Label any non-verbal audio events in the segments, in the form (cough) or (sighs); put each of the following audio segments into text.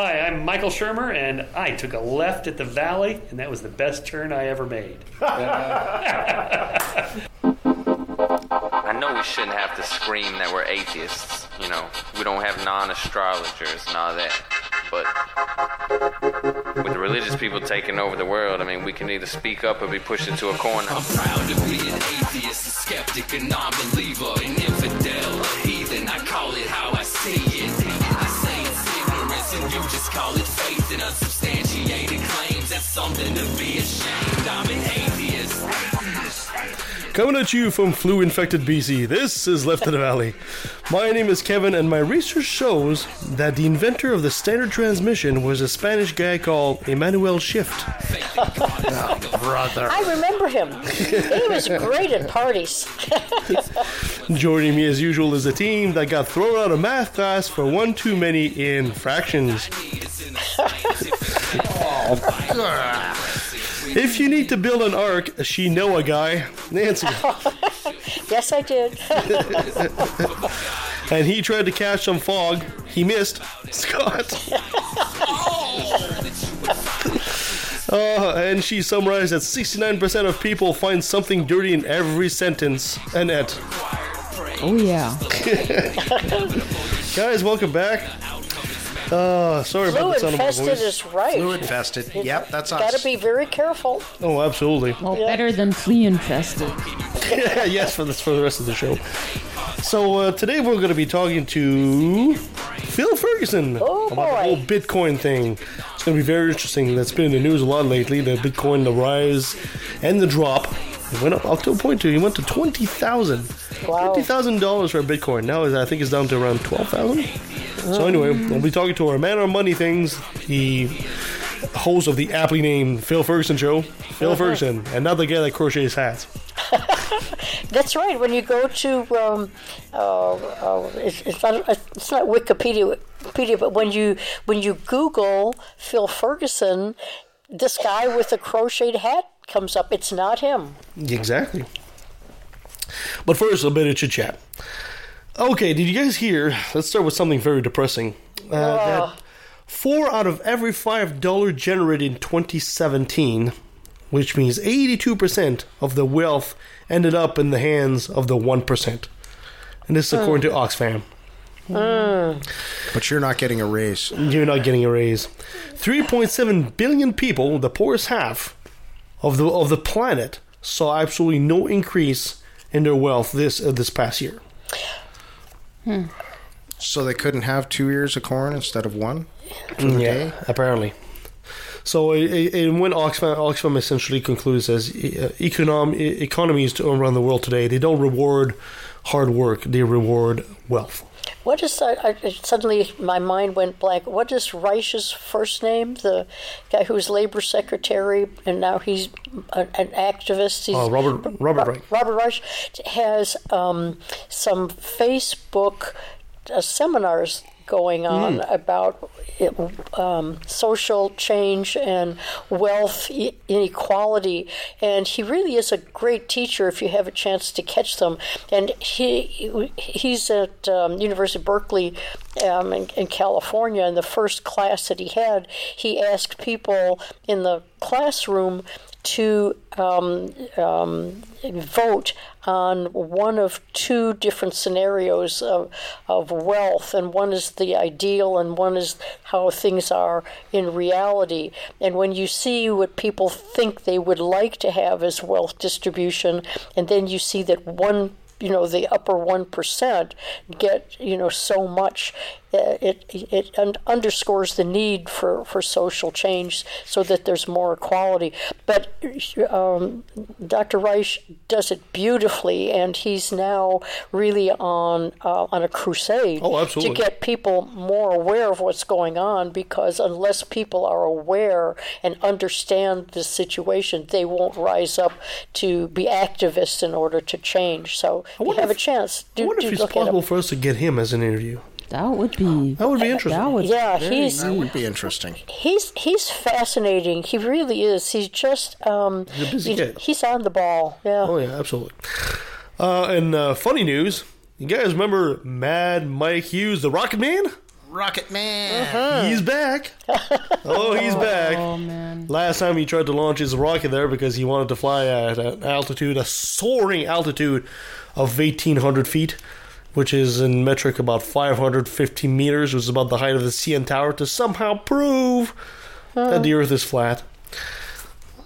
Hi, I'm Michael Shermer, and I took a left at the valley, and that was the best turn I ever made. (laughs) I know we shouldn't have to scream that we're atheists. You know, we don't have non astrologers and all that. But with the religious people taking over the world, I mean, we can either speak up or be pushed into a corner. I'm proud to be an atheist, a skeptic, a non-believer, an call it faith and unsubstantiated claims. That's something to be ashamed. I'm an atheist. Coming at you from flu infected BC, this is Left of the Valley. My name is Kevin, and my research shows that the inventor of the standard transmission was a Spanish guy called Emmanuel Shift. I remember him. He was great at parties. (laughs) Joining me as usual is a team that got thrown out of math class for one too many in fractions. (laughs) Oh, If you need to build an ark, she know a guy, Nancy. (laughs) yes, I did. (laughs) and he tried to catch some fog. He missed. Scott. (laughs) Uh, and she summarized that 69% of people find something dirty in every sentence. Annette. Oh yeah. Guys, welcome back. Uh, sorry Flu about the sound of my infested voice. is right. Flu infested. Yep, that's us. Got to be very careful. Oh, absolutely. Well, better than flea infested. (laughs) yes, for this for the rest of the show. So uh, today we're going to be talking to Phil Ferguson Oh, about boy. the whole Bitcoin thing. It's going to be very interesting. That's been in the news a lot lately. The Bitcoin, the rise and the drop. It went up, up to a point to it went to twenty thousand. Wow. Twenty thousand dollars for a Bitcoin. Now I think it's down to around twelve thousand. So anyway, we'll be talking to our man on money things, the host of the aptly named Phil Ferguson show, Phil Ferguson, and not the guy that crochets hats. (laughs) That's right. When you go to, um, uh, uh, it's, it's not it's not Wikipedia, Wikipedia, but when you when you Google Phil Ferguson, this guy with a crocheted hat comes up. It's not him. Exactly. But first, a bit of chit chat. Okay, did you guys hear? Let's start with something very depressing. Uh, that four out of every five dollar generated in 2017, which means 82% of the wealth ended up in the hands of the 1%. And this is according to Oxfam. But you're not getting a raise. You're not getting a raise. 3.7 billion people, the poorest half of the of the planet, saw absolutely no increase in their wealth this uh, this past year. So they couldn't have two ears of corn instead of one for the day? apparently. So, and when Oxfam, Oxfam essentially concludes as uh, econom, economies around the world today, they don't reward hard work; they reward wealth. What is I, I, suddenly my mind went blank. What is Reich's first name? The guy who was labor secretary and now he's a, an activist. He's, Uh, Robert- Robert Reich. Robert Reich has um, some Facebook uh, seminars going on about um, social change and wealth inequality. And he really is a great teacher if you have a chance to catch them. And he he's at um, University of Berkeley um, in, in California. And the first class that he had, he asked people in the classroom to um, um, vote on one of two different scenarios of, of wealth, and one is the ideal, and one is how things are in reality. And when you see what people think they would like to have as wealth distribution, and then you see that one you know the upper one percent get you know so much. It it un- underscores the need for, for social change so that there's more equality. But um, Dr. Reich does it beautifully, and he's now really on uh, on a crusade Oh, to get people more aware of what's going on. Because unless people are aware and understand the situation, they won't rise up to be activists in order to change. So if you have a chance. I Do, wonder do if it's possible for us to get him as an interview. That would be. That would be interesting. That would. Yeah, he's That would be interesting. he's he's fascinating. He really is. He's just um, He's a busy he's, kid. he's on the ball. Yeah. Oh yeah, absolutely. Uh, and uh, funny news, you guys remember Mad Mike Hughes, the Rocket Man? Rocket Man. He's back. (laughs) Oh, he's back. Oh man. Last time he tried to launch his rocket there because he wanted to fly at an altitude, a soaring altitude of 1,800 feet, which is in metric about 550 meters, which is about the height of the CN Tower, to somehow prove that the Earth is flat.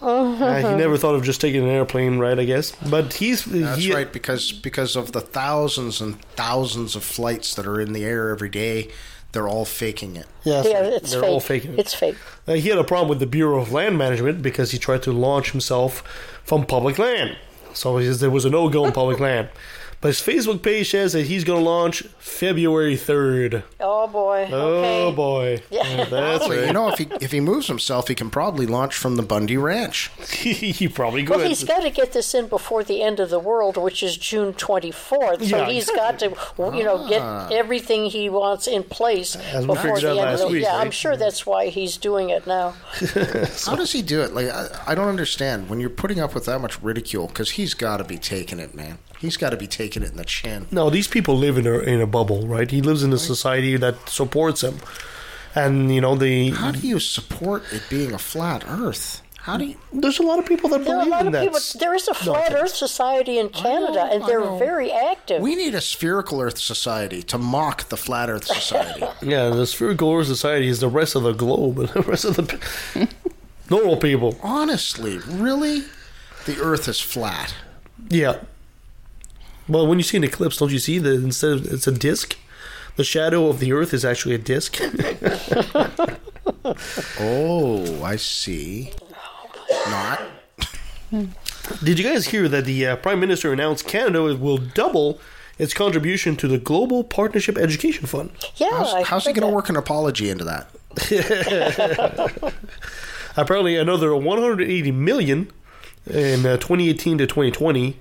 Uh, he never thought of just taking an airplane, right? I guess, but he's That's he, right, because because of the thousands and thousands of flights that are in the air every day, they're all faking it. Yeah, Yeah, it's they're fake. all faking it. It's fake. Uh, he had a problem with the Bureau of Land Management because he tried to launch himself from public land. So he says there was a no go in public (laughs) land. But his Facebook page says that he's going to launch February 3rd. Oh boy. Oh Okay. boy. Yeah. That's Well, you know, if he if he moves himself, he can probably launch from the Bundy Ranch. (laughs) he probably could. Well, he's got to get this in before the end of the world, which is June 24th. So Yeah, he's got to, you know, get ah. everything he wants in place As before the out end of the week, Yeah, I'm sure that's why he's doing it now. (laughs) How does he do it? Like I, I don't understand. When you're putting up with that much ridicule, because he's got to be taking it, man. He's got to be taking it in the chin. No, these people live in a, in a bubble, right? He lives in a society that supports him. And, you know, the How do you support it being a flat Earth? How do you? there's a lot of people that There are a believe lot in of that. people. There is a flat nonsense. Earth Society in Canada, know, and they're very active. We need a spherical Earth society to mock the flat Earth society. (laughs) Yeah, the spherical Earth Society is the rest of the globe, and (laughs) the rest of the normal people. Honestly, really, the Earth is flat. Yeah. Well, when you see an eclipse, don't you see that instead of it's a disc, the shadow of the Earth is actually a disc? (laughs) Oh, I see. Not. Did you guys hear that the uh, Prime Minister announced Canada will double its contribution to the Global Partnership Education Fund? yeah, How's, how's he going to work an apology into that? (laughs) Apparently, another 180 million in uh, 2018 to 2020.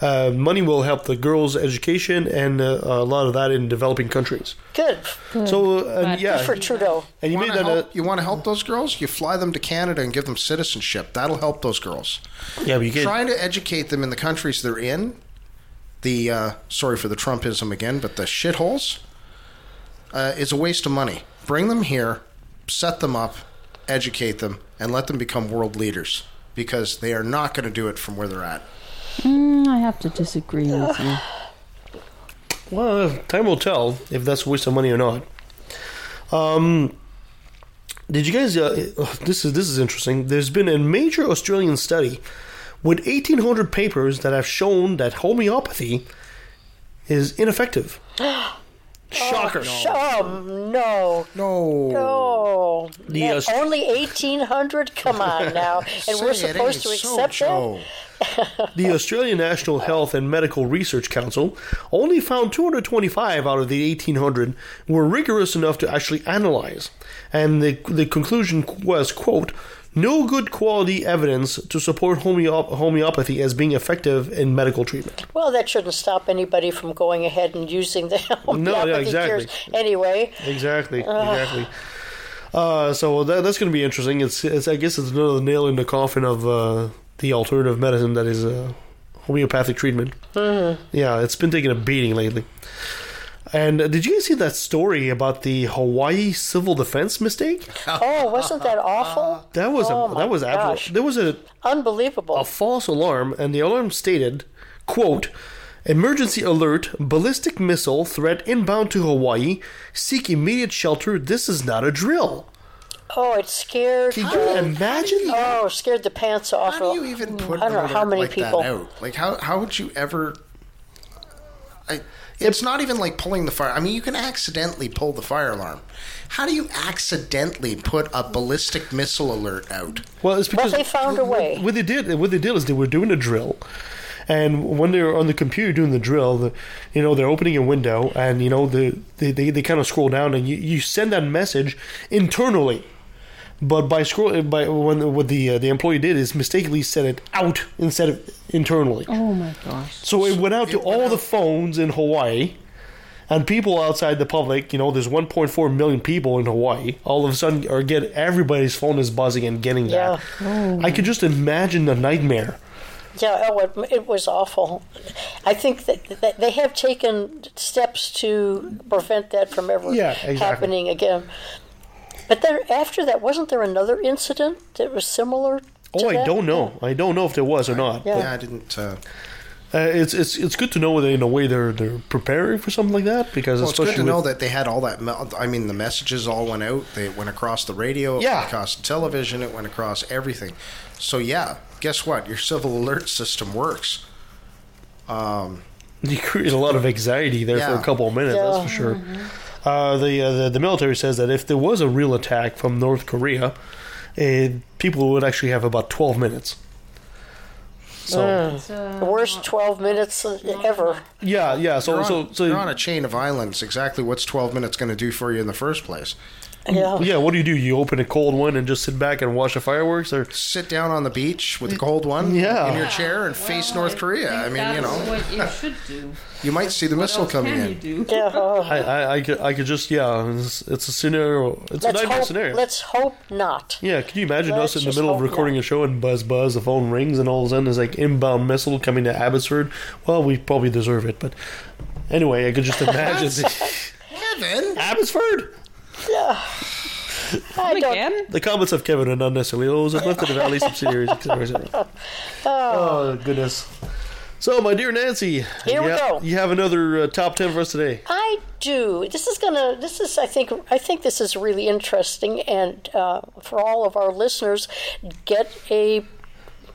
Uh, money will help the girls' education and uh, a lot of that in developing countries. Good. So, uh, and yeah, Good for Trudeau. and you You made want, to that. Uh, help, you want to help those girls? You fly them to Canada and give them citizenship. That'll help those girls. yeah, but you get Trying to educate them in the countries they're in, the uh, sorry for the Trumpism again, but the shitholes, uh, is a waste of money. Bring them here, set them up, educate them, and let them become world leaders because they are not going to do it from where they're at. Mm, I have to disagree with you. (sighs) Well, time will tell if that's a waste of money or not. Um, did you guys? Uh, (sighs) this is this is interesting. There's been a major Australian study with 1,800 papers that have shown that homeopathy is ineffective. (gasps) (gasps) Shocker! Oh no, No. no! The, Man, only eighteen hundred. Come on (laughs) now, and we're Say it supposed to so, accept that. (laughs) The Australian National Health and Medical Research Council only found 225 out of the 1,800 were rigorous enough to actually analyze, and the the conclusion was quote. No good quality evidence to support homeop- homeopathy as being effective in medical treatment. Well, that shouldn't stop anybody from going ahead and using the (laughs) homeopathy exactly. cures anyway. Exactly, exactly. Uh, so that, that's going to be interesting. It's, it's I guess it's another nail in the coffin of uh, the alternative medicine that is uh, homeopathic treatment. Yeah, it's been taking a beating lately. And uh, did you guys see that story about the Hawaii civil defense mistake? (laughs) Oh, wasn't that awful? That was Oh a, my that was gosh. absolutely there was a Unbelievable. a false alarm, and the alarm stated, "quote Emergency alert: Ballistic missile threat inbound to Hawaii. Seek immediate shelter. This is not a drill." Oh, it scared. Can you the- (gasps) imagine? Oh, scared the pants off. How do of- you even put I don't know how many like people. that out? Like how how would you ever? I, it's not even like pulling the fire. I mean, you can accidentally pull the fire alarm. How do you accidentally put a ballistic missile alert out? Well, it's because they found a way. What they did, what they did is they were doing a drill, and when they were on the computer doing the drill, the, you know, they're opening a window, and you know, the they they, they kind of scroll down, and you, you send that message internally. But by scroll, by when what the uh, the employee did is mistakenly sent it out instead of internally. Oh my gosh. So it went out to it went all the phones in Hawaii, and people outside the public. You know, there's 1.4 million people in Hawaii. All of a sudden, or get everybody's phone is buzzing and getting that. Yeah. I could just imagine the nightmare Yeah, oh, it, it was awful. I think that, that they have taken steps to prevent that from ever Yeah, exactly. happening again. But then after that, wasn't there another incident that was similar? Oh, I that? don't know. I don't know if there was or not. Yeah. Yeah, I didn't. Uh, Uh, it's it's it's good to know that in a way they're they're preparing for something like that because well, it's good to know that they had all that. me- I mean, the messages all went out. They went across the radio. It Yeah. went across the television. It went across everything. So yeah, guess what? Your civil alert system works. Um, you create a lot of anxiety there for a couple of minutes. Yeah. That's for sure. Uh, the, uh, the the military says that if there was a real attack from North Korea, uh, people would actually have about twelve minutes. So uh, The worst 12 minutes ever. yeah, yeah. So You're on, so so you're on a chain of islands. Exactly what's 12 minutes going to do for you in the first place? Yeah. yeah. What do you do? You open a cold one and just sit back and watch the fireworks, or Sit down on the beach with a cold one Yeah. in your chair and face North Korea. I mean, you know, what you (laughs) should do. you might see the What missile else coming can in. you do? Yeah. (laughs) I, I, I could I could just yeah. It's, it's a scenario. It's a Let's nightmare hope, scenario. let's hope not. Yeah, can you imagine Let's us in the middle of recording not. a show and buzz buzz, the phone rings, and all of a sudden there's like inbound missile coming to Abbotsford? Well, we probably deserve it, but anyway, I could just imagine Heaven? Abbotsford. (sighs) I don't, Again? The comments of Kevin are not necessarily those of Lifted Valley subsidiaries, etc. etc. Oh goodness. So, my dear Nancy, Here you we ha- go. You have another uh, top ten for us today. I do. This is gonna. This is. I think. I think this is really interesting, and uh, for all of our listeners, get a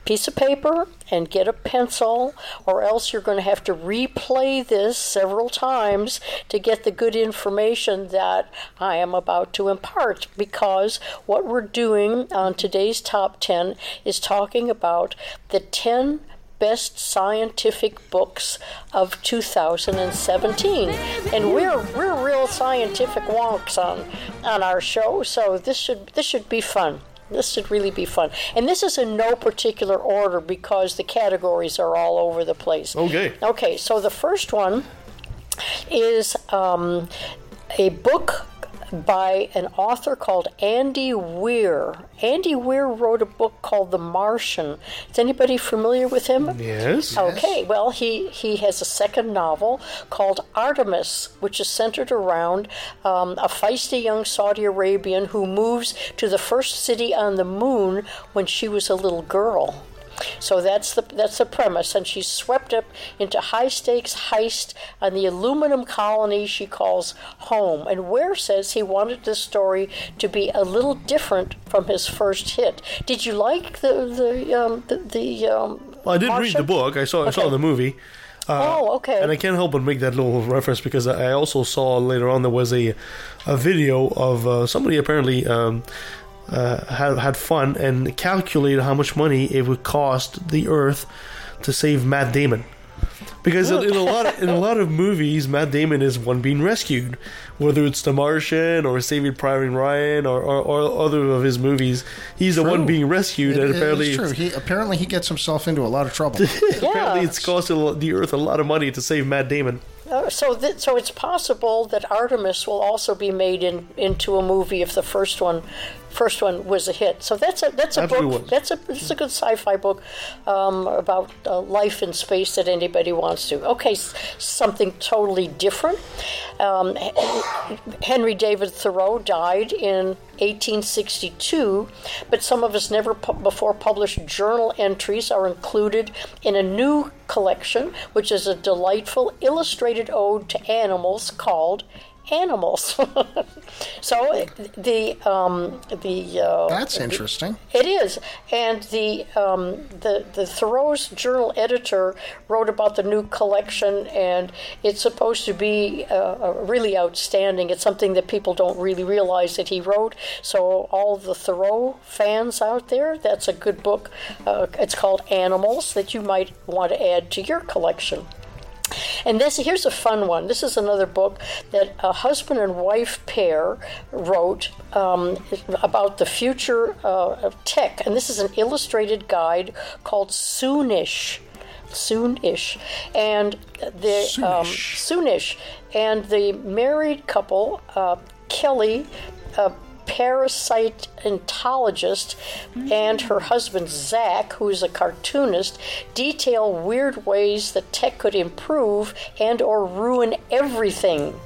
piece of paper and get a pencil, or else you're going to have to replay this several times to get the good information that I am about to impart. Because what we're doing on today's top 10 is talking about the 10 best scientific books of 2017 and we're we're real scientific wonks on on our show so this should this should be fun this should really be fun and this is in no particular order because the categories are all over the place Okay. okay so the first one is um, a book by an author called Andy Weir. Andy Weir wrote a book called The Martian. Is anybody familiar with him? Yes. Okay, well, he, he has a second novel called Artemis, which is centered around um, a feisty young Saudi Arabian who moves to the first city on the moon when she was a little girl. So that's the that's the premise, and she's swept up into high stakes heist on the aluminum colony she calls home. And Weir says he wanted this story to be a little different from his first hit. Did you like the the um, the, the um, Well, I didn't read the book. I saw I saw the movie. oh, okay. And I can't help but make that little reference because I also saw later on there was a a video of uh, somebody apparently um, uh, had had fun and calculated how much money it would cost the Earth to save Matt Damon. Because in, in a lot of, in a (laughs) lot of movies, Matt Damon is one being rescued, whether it's The Martian or Saving Private Ryan or, or, or other of his movies. He's the one being rescued, It- and it is apparently, true. He apparently he gets himself into a lot of trouble. (laughs) apparently it's costed a lo- the Earth a lot of money to save Matt Damon. Uh, so, th- so it's possible that Artemis will also be made in, into a movie if the first one, first one was a hit. So that's a that's a Absolutely book. That's a that's a good sci-fi book um, about uh, life in space that anybody wants to. Okay, s- something totally different. Um, Henry David Thoreau died in 1862, but some of his never pu- before published journal entries are included in a new collection, which is a delightful illustrated ode to animals called Animals. (laughs) so the um, the uh, That's interesting. it is, and the um, the the Thoreau's journal editor wrote about the new collection, and it's supposed to be uh, uh, really outstanding. It's something that people don't really realize that he wrote. So all the Thoreau fans out there, that's a good book. Uh, it's called Animals that you might want to add to your collection. And this here's a fun one. This is another book that a husband and wife pair wrote um, about the future uh, of tech, and this is an illustrated guide called Soonish. Soonish, and the um, Soonish. Soonish, and the married couple, uh, Kelly. Uh, parasitologist and her husband Zach, who is a cartoonist, detail weird ways that tech could improve and or ruin everything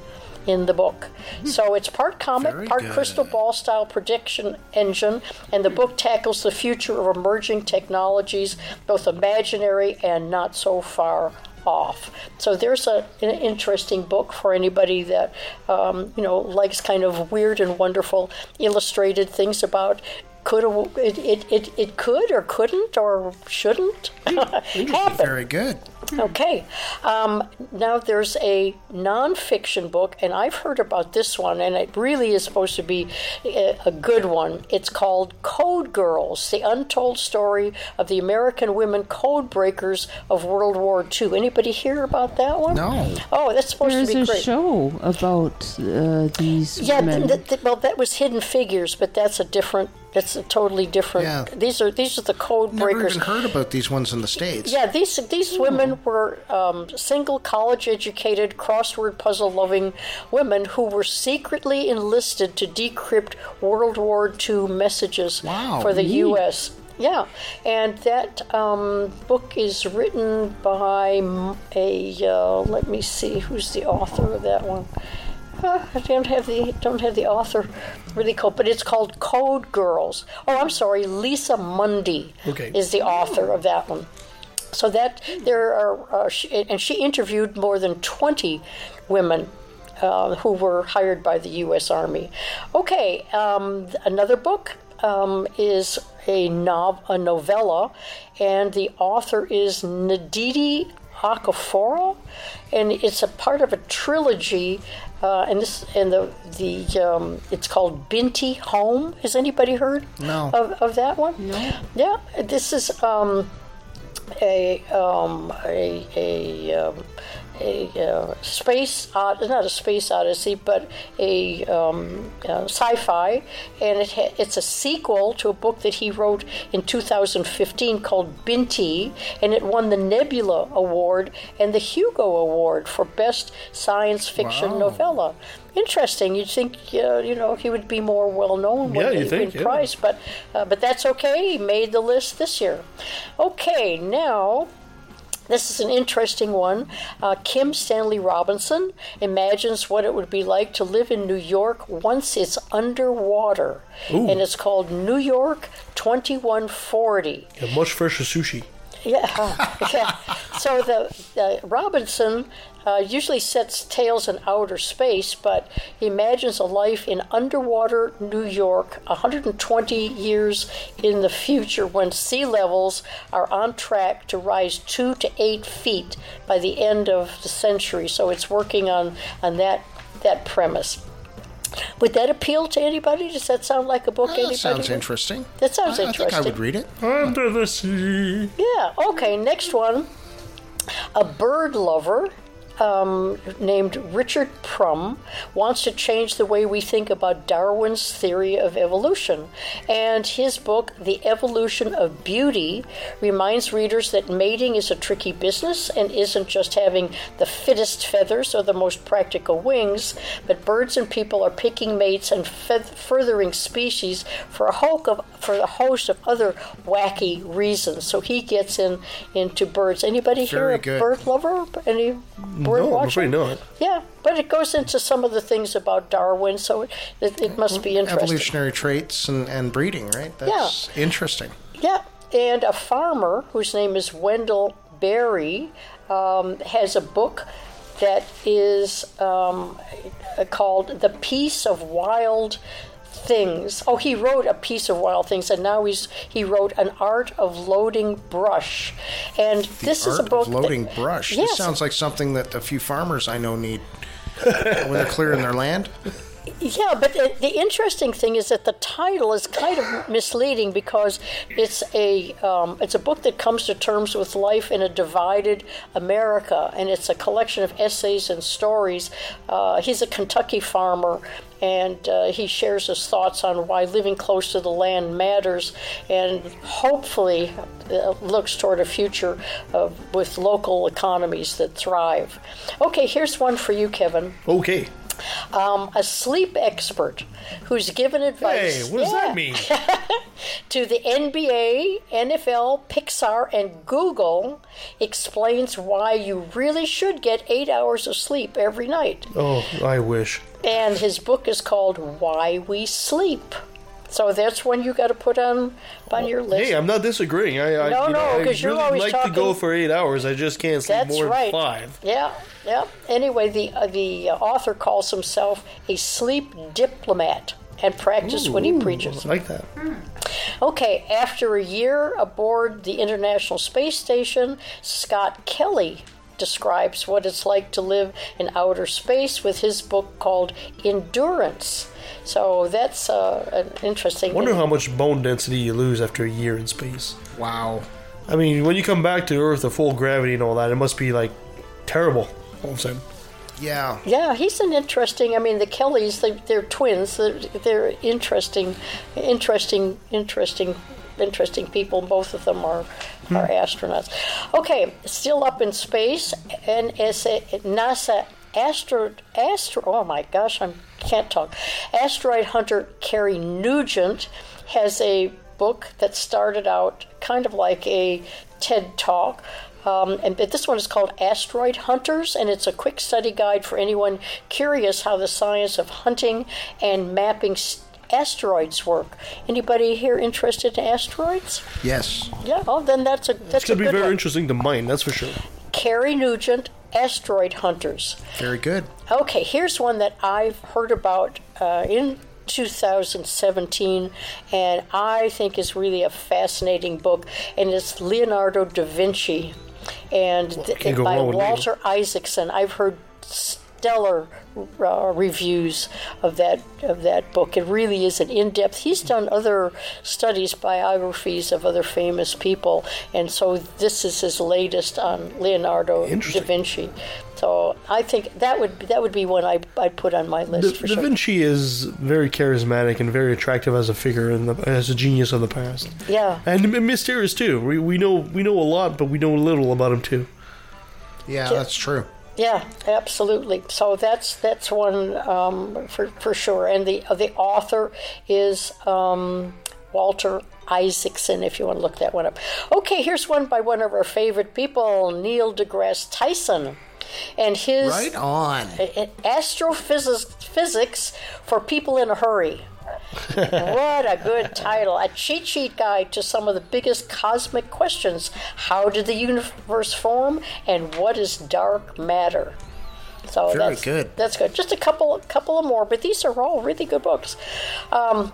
in the book. So it's part comic, Very part good. crystal ball style prediction engine, and the book tackles the future of emerging technologies, both imaginary and not so far off. So there's a, an interesting book for anybody that um, you know likes kind of weird and wonderful illustrated things about. Could it, it, it, it could or couldn't or shouldn't (laughs) happen. Very good. Okay. Um, now there's a nonfiction book, and I've heard about this one, and it really is supposed to be a, a good one. It's called Code Girls The Untold Story of the American Women Code Breakers of World War II. Anybody hear about that one? No. Oh, that's supposed There's to be great. There's a show about uh, these Yeah, women. th- th- well, that was Hidden Figures, but that's a different. That's a totally different. Yeah. These are these are the code Never breakers. even heard about these ones in the states. Yeah, these these women were um, single, college-educated, crossword puzzle-loving women who were secretly enlisted to decrypt World War II messages Wow, for the neat. U.S. Yeah, and that um, book is written by a. Uh, let me see, who's the author of that one? Uh, (sighs) I don't have the don't have the author really called, but it's called Code Girls. Oh, I'm sorry, Lisa Mundy Okay. is the author of that one. So that there are, uh, she, and she interviewed more than 20 women uh, who were hired by the U.S. Army. Okay, um, another book um, is a, nov- a novella, and the author is Naditi Akafora, and it's a part of a trilogy. Uh, and this and the the um, it's called Binti Home. Has anybody heard No. of, of that one? No. Yeah, this is um, a um, a a, um, a uh, space od- not a space odyssey, but a um, uh, sci-fi, and it ha- it's a sequel to a book that he wrote in 2015 called Binti, and it won the Nebula Award and the Hugo Award for best science fiction Wow. novella. Interesting. You'd think uh, you know he would be more well known Yeah, when you they think, yeah. but uh, but that's okay. He made the list this year. Okay, now. This is an interesting one. Uh, Kim Stanley Robinson imagines what it would be like to live in New York once it's underwater. And it's called New York 2140. Yeah, much fresher sushi. Yeah, yeah. So the, the Robinson uh, usually sets tales in outer space, but he imagines a life in underwater New York, 120 years in the future, when sea levels are on track to rise two to eight feet by the end of the century. So it's working on on that that premise. Would that appeal to anybody? Does that sound like a book? That anybody sounds would- interesting. That sounds I, I think I would read it. Under the sea. Yeah, okay, next one. A bird lover um, named Richard Prum wants to change the way we think about Darwin's theory of evolution. And his book, The Evolution of Beauty, reminds readers that mating is a tricky business and isn't just having the fittest feathers or the most practical wings, but birds and people are picking mates and fe- furthering species for a host of for a host of other wacky reasons. So he gets in into birds. Anybody here a good. bird lover? Any bird No, I'm afraid not. Yeah, but it goes into some of the things about Darwin, so it, it, it must be interesting. Evolutionary traits and, and breeding, right? That's interesting. Yeah, and a farmer whose name is Wendell Berry um, has a book that is um, called "The Peace of Wild." Things. Oh, he wrote a piece of wild things, and now he's he wrote an art of loading brush, and this is a book. of that- loading brush. Yes. This sounds like something that a few farmers I know need (laughs) when they're clearing their land. Yeah, but the, the interesting thing is that the title is kind of misleading because it's a um, it's a book that comes to terms with life in a divided America, and it's a collection of essays and stories. Uh, he's a Kentucky farmer, and uh, he shares his thoughts on why living close to the land matters, and hopefully uh, looks toward a future with local economies that thrive. Okay, here's one for you, Kevin. Okay. Um, a sleep expert who's given advice. Hey, what does Yeah. that mean? (laughs) to the NBA, NFL, Pixar, and Google explains why you really should get eight hours of sleep every night. Oh, I wish. And his book is called Why We Sleep. So that's when you got to put on on your list. Hey, I'm not disagreeing. I, I, No, you know, no, I 'cause you're really always like to go for eight hours. I just can't sleep more right. than five. Yeah, yeah. Anyway, the uh, the uh, author calls himself a sleep diplomat and practice when he preaches. I like that. Okay, after a year aboard the International Space Station, Scott Kelly describes what it's like to live in outer space with his book called Endurance. So that's uh, an interesting. Wonder how much bone density you lose after a year in space. Wow. I mean, when you come back to Earth, the full gravity and all that, it must be like terrible all of a sudden. Yeah. Yeah, he's an interesting. I mean, the Kellys, they, they're twins. They're, they're interesting, interesting, interesting, interesting people. Both of them are are astronauts. Okay, still up in space, and as a NASA astro astro. Oh my gosh, I can't talk. Asteroid hunter Carrie Nugent has a book that started out kind of like a TED talk. Um, and but this one is called Asteroid Hunters, and it's a quick study guide for anyone curious how the science of hunting and mapping s- asteroids work. Anybody here interested in asteroids? Yes. Yeah. Oh, then that's a that's It's a gonna be good very one. interesting to mine, that's for sure. Carrie Nugent, Asteroid Hunters. Very good. Okay, here's one that I've heard about uh, in 2017, and I think is really a fascinating book, and it's Leonardo da Vinci, and th- by wrong with Leo. Walter Isaacson. I've heard stellar uh, reviews of that of that book. It really is an in-depth. He's done other studies, biographies of other famous people, and so this is his latest on Leonardo da Vinci. So I think that would that would be one I I'd put on my list Da, for da sure. Vinci is very charismatic and very attractive as a figure and as a genius of the past, Yeah, and m- mysterious too. We, we know we know a lot, but we know little about him too. Yeah, that's true. Yeah, absolutely. So that's that's one um, for for sure. And the the author is um, Walter Isaacson. If you want to look that one up. Okay, here's one by one of our favorite people, Neil deGrasse Tyson, and his Right on. astrophysics physics for people in a hurry. (laughs) what a good title. A cheat sheet guide to some of the biggest cosmic questions. How did the universe form and what is dark matter? So Very that's good. That's good. Just a couple couple of more, but these are all really good books. Um,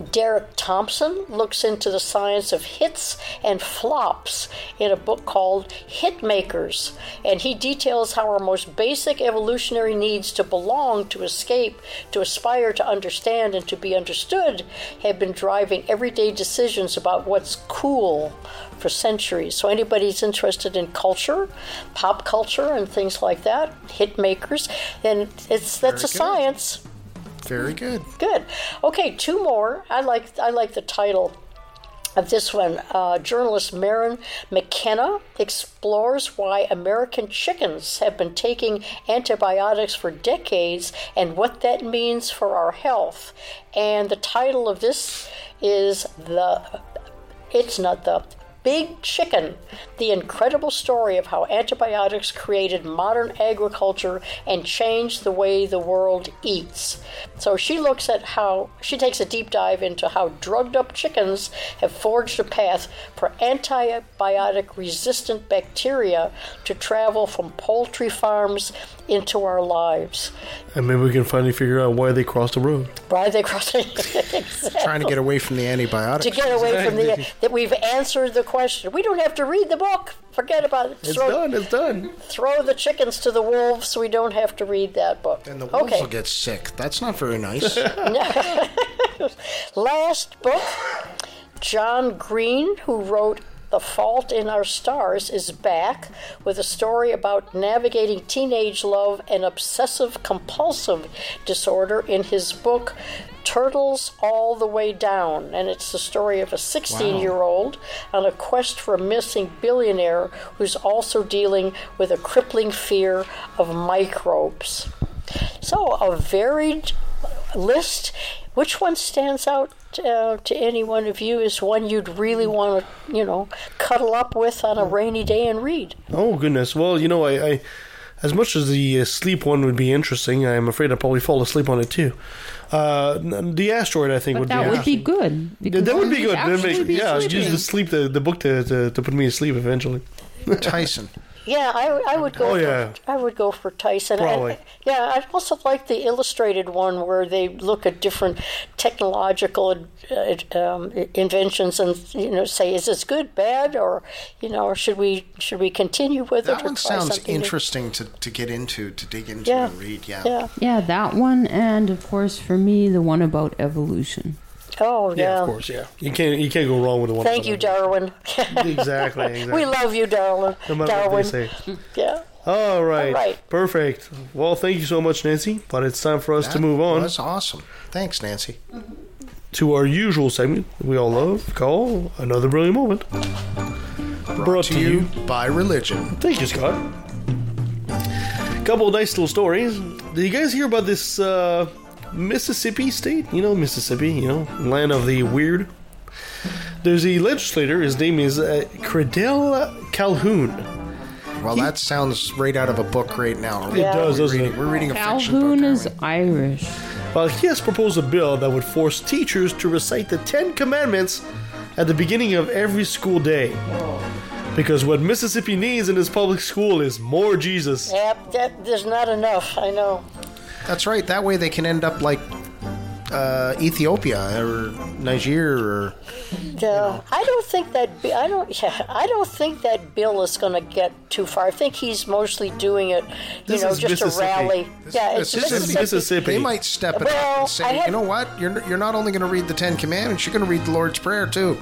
Derek Thompson looks into the science of hits and flops in a book called Hitmakers, and he details how our most basic evolutionary needs to belong, to escape, to aspire to understand, and to be understood have been driving everyday decisions about what's cool for centuries. So, anybody's interested in culture, pop culture, and things like that, Hitmakers, then it's that's a good. science. Very good. Good. Okay, two more. I like I like the title of this one. Uh, journalist Maryn McKenna explores why American chickens have been taking antibiotics for decades and what that means for our health. And the title of this is the. It's not the. Big Chicken, the incredible story of how antibiotics created modern agriculture and changed the way the world eats. So she looks at how, she takes a deep dive into how drugged up chickens have forged a path for antibiotic resistant bacteria to travel from poultry farms into our lives. And maybe we can finally figure out why they crossed the road. Why are they crossing? (laughs) exactly. Trying to get away from the antibiotics. to get away from the that we've answered the question. We don't have to read the book. Forget about it. It's throw, done. It's done. throw the chickens to the wolves. So we don't have to read that book. and the wolves okay. will get sick. That's not very nice. (laughs) (laughs) Last book, John Green, who wrote The Fault in Our Stars, is back with a story about navigating teenage love and obsessive compulsive disorder in his book Turtles All the Way Down. And it's the story of a 16 year old on a quest for a missing billionaire who's also dealing with a crippling fear of microbes. So, a varied list. Which one stands out uh, to any one of you is one you'd really want to, you know, cuddle up with on a rainy day and read? Oh goodness. Well, you know, I, I as much as the uh, sleep one would be interesting, I'm afraid I'd probably fall asleep on it too. Uh, the asteroid, I think, But would that be. would be good. Yeah, that would be you'd good. That'd make- be yeah, use the sleep the, the book to, to, to put me to sleep eventually. Tyson. (laughs) Yeah, I, I would go. Oh, for, yeah. I would go for Tyson. And- Probably. yeah, I also like the illustrated one where they look at different technological uh, um, inventions and you know say, is this good, bad, or you know, or should we should we continue with it? That or one try sounds something new? interesting to, to get into, to dig into Yeah. and read. Yeah. Yeah. Yeah, that one, and of course for me, the one about evolution. Oh yeah. Yeah, of course. Yeah, you can't you can't go wrong with the one. Thank you, Darwin. (laughs) Exactly. (laughs) exactly. we love you, Darwin. no matter Darwin. what they say. (laughs) Yeah. All right. All right. Perfect. Well, thank you so much, Nancy. But it's time for us to move on That's awesome. Thanks, Nancy. to our usual segment we all love call Another Brilliant Moment. Brought, To you by religion. Thank you, Scott. Couple of nice little stories. Did you guys hear about this uh, Mississippi state? You know, Mississippi, you know, land of the weird. There's a legislator, his name is uh, Credell Calhoun. Well, that sounds right out of a book right now. It Yeah. does, We're doesn't reading, it? we're reading a fiction Calhoun is aren't? Irish. Well, he has proposed a bill that would force teachers to recite the Ten Commandments at the beginning of every school day. Because what Mississippi needs in its public school is more Jesus. Yeah, that, there's not enough. I know. That's right. That way they can end up like uh, Ethiopia or Niger or Yeah, I don't think that. bi- I don't. (laughs) Yeah, I don't think that bill is going to get too far. I think he's mostly doing it, you This know, just Mississippi. a rally. yeah, it's this is Mississippi. Mississippi. They might step it up Well, and say, had- you know what? You're, you're not only going to read the Ten Commandments, you're going to read the Lord's Prayer too.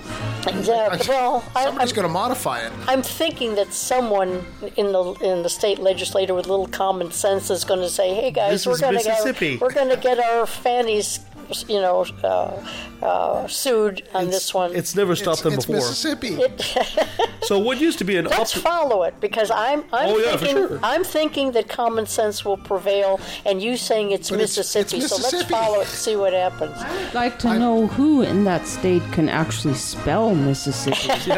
Yeah, well, I, Somebody's I'm, going to modify it. I'm thinking that someone in the in the state legislature with a little common sense is going to say, "Hey guys, This we're going to get we're going to get our fannies, you know, uh, uh, sued on this one." It's never stopped them it's before. Mississippi. (laughs) So what used to be an Let's op- follow it because I'm I'm Oh, yeah, thinking sure. I'm thinking that common sense will prevail, and you saying it's But it's- Mississippi. So let's follow it and see what happens. I'd like to know who in that state can actually spell Mississippi. (laughs)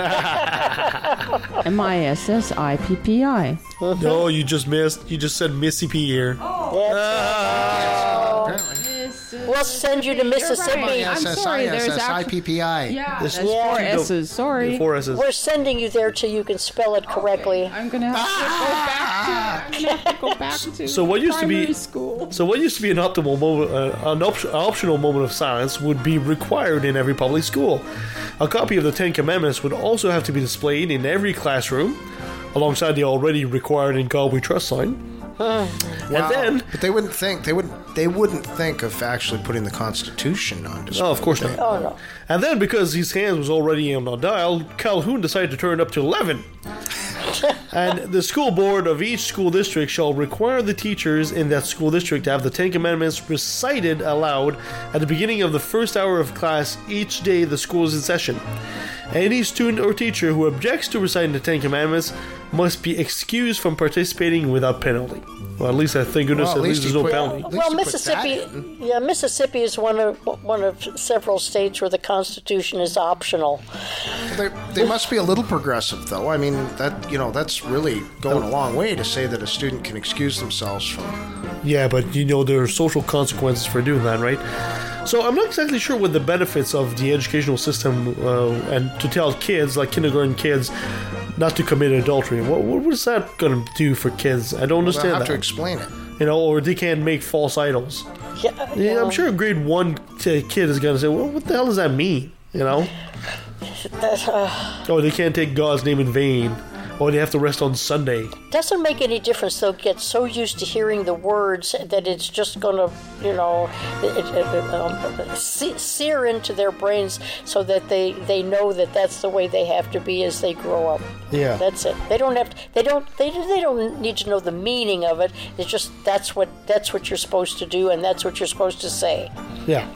M I S S I P P I. No, you just missed. You just said Mississippi here. We'll send you to Mississippi. right. I'm sorry, there's actually- Yeah, This- that's Yeah. four S's. Sorry. Four S's. We're sending you there till you can spell it correctly. I'm gonna have to go back to. I'm gonna have to go (laughs) back to. So what used to be- school? So what used to be an optimal moment, uh, an op- optional moment of silence, would be required in every public school. A copy of the Ten Commandments would also have to be displayed in every classroom, alongside the already required "In God We Trust" sign. (laughs) Wow. And then, but they wouldn't think they wouldn't they wouldn't think of actually putting the Constitution on display. oh, of course not. Oh no. And then, because his hands was already on the dial, Calhoun decided to turn it up to 11. (laughs) and the school board of each school district shall require the teachers in that school district to have the Ten Commandments recited aloud at the beginning of the first hour of class each day the school is in session. Any student or teacher who objects to reciting the Ten Commandments must be excused from participating without penalty. Well, at least I thank goodness Well, at least there's he no put- penalty. at Well, he put that Mississippi, yeah, Mississippi is one of one of several states where the Constitution is optional. They, they must be a little progressive, though. I mean, that you know, that's really going a long way to say that a student can excuse themselves from. Yeah, but you know there are social consequences for doing that, right? So I'm not exactly sure what the benefits of the educational system uh, and to tell kids, like kindergarten kids, not to commit adultery. What, what is that going to do for kids? I don't They'll understand have to explain it. you know, or they can't make false idols. Yeah, Yeah, yeah. I'm sure a grade one t- kid is going to say, "Well, what the hell does that mean?" You know? That, uh, Oh, they can't take God's name in vain. Or they have to rest on Sunday. Doesn't make any difference. They'll get so used to hearing the words that it's just going to, you know, it, it, um, sear into their brains so that they, they know that that's the way they have to be as they grow up. Yeah. That's it. They don't have. To, they don't. They, they don't need to know the meaning of it. It's just that's what that's what you're supposed to do, and that's what you're supposed to say. Yeah,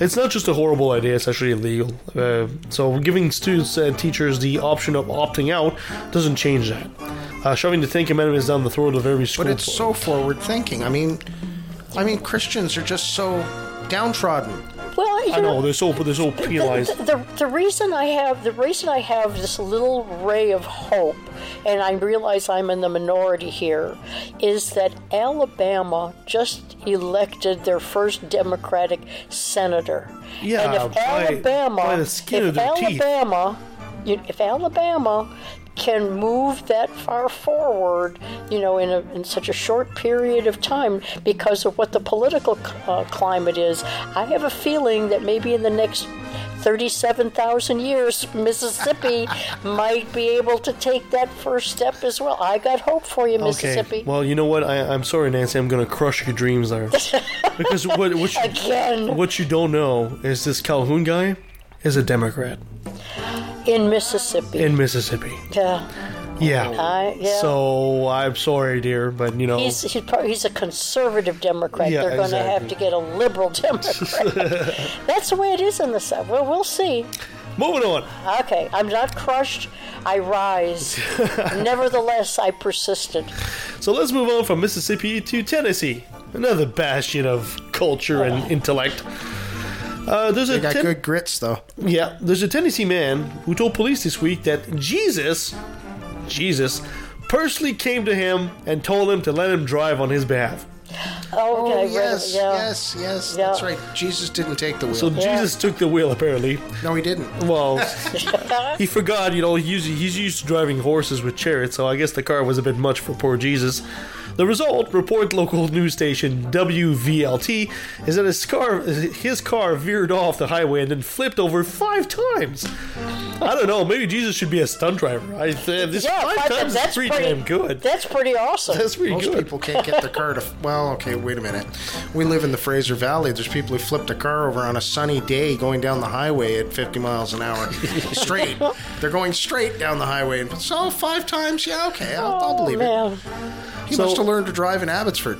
it's not just a horrible idea; it's actually illegal. Uh, so giving students and teachers the option of opting out doesn't change that. Uh, shoving the Ten Commandments down the throat of every school. But it's so forward thinking. I mean, I mean, Christians are just so downtrodden. Well, you I know they're so they're so penalized. The, the, the reason I have the reason I have this little ray of hope, and I realize I'm in the minority here, is that Alabama just elected their first Democratic senator. Yeah, and if by- Alabama, by the skin if of their. Alabama, you, if Alabama can move that far forward, you know, in, a, in such a short period of time because of what the political uh, climate is, I have a feeling that maybe in the next 37,000 years, Mississippi (laughs) might be able to take that first step as well. I got hope for you, Mississippi. Okay. Well, you know what? I, I'm sorry, Nancy. I'm going to crush your dreams there. (laughs) because what what you, Again. what you don't know is this Calhoun guy is a Democrat in Mississippi. in Mississippi. yeah. Yeah. I, yeah. So I'm sorry, dear, but you know. He's he's, pro- he's a conservative Democrat. Yeah, They're going to have to get a liberal (laughs) Democrat. That's the way it is in the South. Well, we'll see. Moving on. Okay, I'm not crushed. I rise. (laughs) Nevertheless, I persisted. So let's move on from Mississippi to Tennessee, another bastion of culture and oh. intellect. Uh, there's a They got ten- good grits, though. yeah, there's a Tennessee man who told police this week that Jesus, Jesus, personally came to him and told him to let him drive on his behalf. Oh, okay, Oh, I yes, yeah. yes, yes. Yeah. That's right. Jesus didn't take the wheel. So Jesus took the wheel apparently. no, he didn't. Well, (laughs) (laughs) he forgot. You know, he's he's used to driving horses with chariots, so I guess the car was a bit much for poor Jesus. The result, report local news station WVLT, is that his car his car veered off the highway and then flipped over five times. I don't know. Maybe Jesus should be a stunt driver. I th- this Yeah, five five times times, is that's pretty, pretty damn good. That's pretty awesome. That's pretty Most good. people can't get the car to. Well, okay, wait a minute. We live in the Fraser Valley. There's people who flipped a car over on a sunny day going down the highway at 50 miles an hour. (laughs) straight. They're going straight down the highway. And so, five times? Yeah, okay, I'll, I'll oh, believe man. it. He So- must have learned to drive in Abbotsford.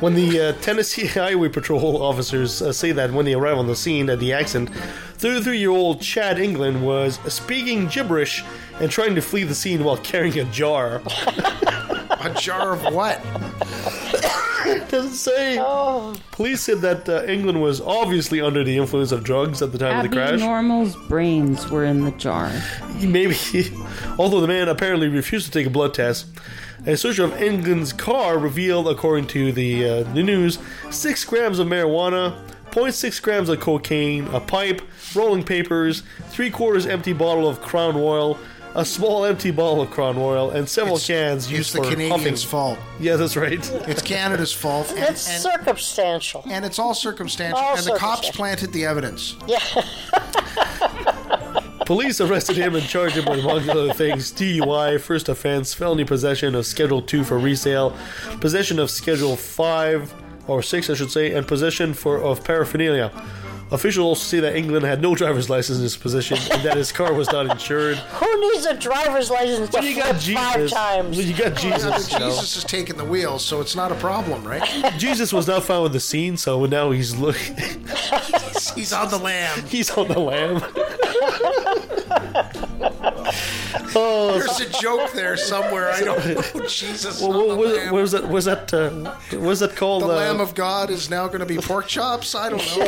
When the uh, Tennessee (laughs) Highway Patrol officers uh, say that when they arrive on the scene at the accident, 33 year old Chad England was speaking gibberish and trying to flee the scene while carrying a jar. (laughs) A jar of what? (laughs) Doesn't say. Oh, Police said that uh, England was obviously under the influence of drugs at the time of the crash. Normal's brains were in the jar. Maybe, (laughs) although the man apparently refused to take a blood test. A search of England's car revealed, according to the, uh, the news, six grams of marijuana, 0.6 grams of cocaine, a pipe, rolling papers, three quarters empty bottle of Crown Royal, a small empty bottle of Crown Royal, and several cans used It's used the for Canadians' huffing. fault. Yeah, that's right. It's Canada's fault. And, that's and, circumstantial. and it's all circumstantial. All and the cops circumstantial. planted the evidence. Yeah. (laughs) Police arrested him and charged him with, among other things, DUI, first offense, felony possession of Schedule 2 for resale, possession of Schedule 5, or 6, I should say, and possession for of paraphernalia. Officials also say that England had no driver's license in his possession and that his car was not insured. (laughs) Who needs a driver's license to When you got flip five Jesus, times? when you got Jesus, you know. Jesus is taking the wheel, so it's not a problem, right? (laughs) Jesus was not found at the scene, so now he's looking. (laughs) He's on the lamb. he's on the lamb. There's a joke there somewhere. I don't know. (laughs) Jesus Well, what, what, was that? Was that? Uh, what was that called? the uh, Lamb of God is now going to be pork chops? I don't know.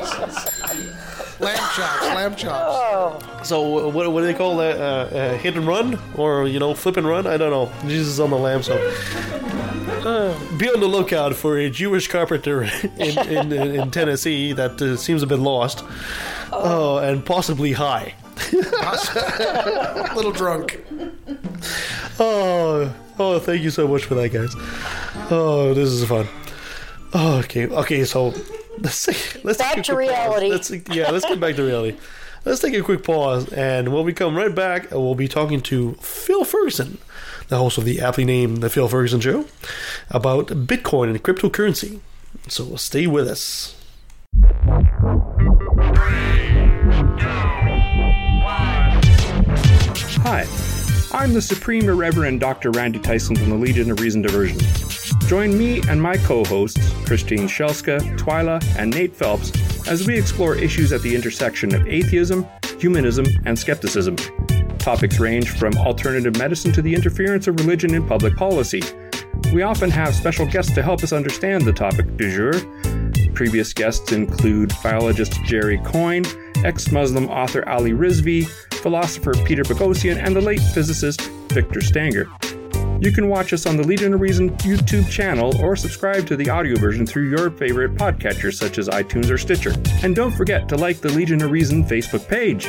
Jesus. Lamb chops, lamb chops. So what, what do they call that? Uh, uh, hit and run, or you know, flip and run? I don't know. Jesus on the lamb, so uh, be on the lookout for a Jewish carpenter (laughs) in in, in, in Tennessee that uh, seems a bit lost, oh, and possibly high. A (laughs) little drunk. Oh, oh, thank you so much for that, guys. Oh, this is fun. Oh, okay, okay, so let's take, let's Back take to reality. Let's yeah, let's get back to reality. Let's take a quick pause, and when we come right back, we'll be talking to Phil Ferguson, the host of the aptly named The Phil Ferguson Show, about Bitcoin and cryptocurrency. So stay with us. Hi, I'm the Supreme Irreverend Dr. Randy Tyson from the Legion of Reason Diversion. Join me and my co hosts, Christine Shellska, Twyla, and Nate Phelps, as we explore issues at the intersection of atheism, humanism, and skepticism. Topics range from alternative medicine to the interference of religion in public policy. We often have special guests to help us understand the topic du jour. Previous guests include biologist Jerry Coyne, ex Muslim author Ali Rizvi, philosopher Peter Boghossian, and the late physicist Victor Stenger. You can watch us on the Legion of Reason YouTube channel or subscribe to the audio version through your favorite podcatchers such as iTunes or Stitcher. And don't forget to like the Legion of Reason Facebook page.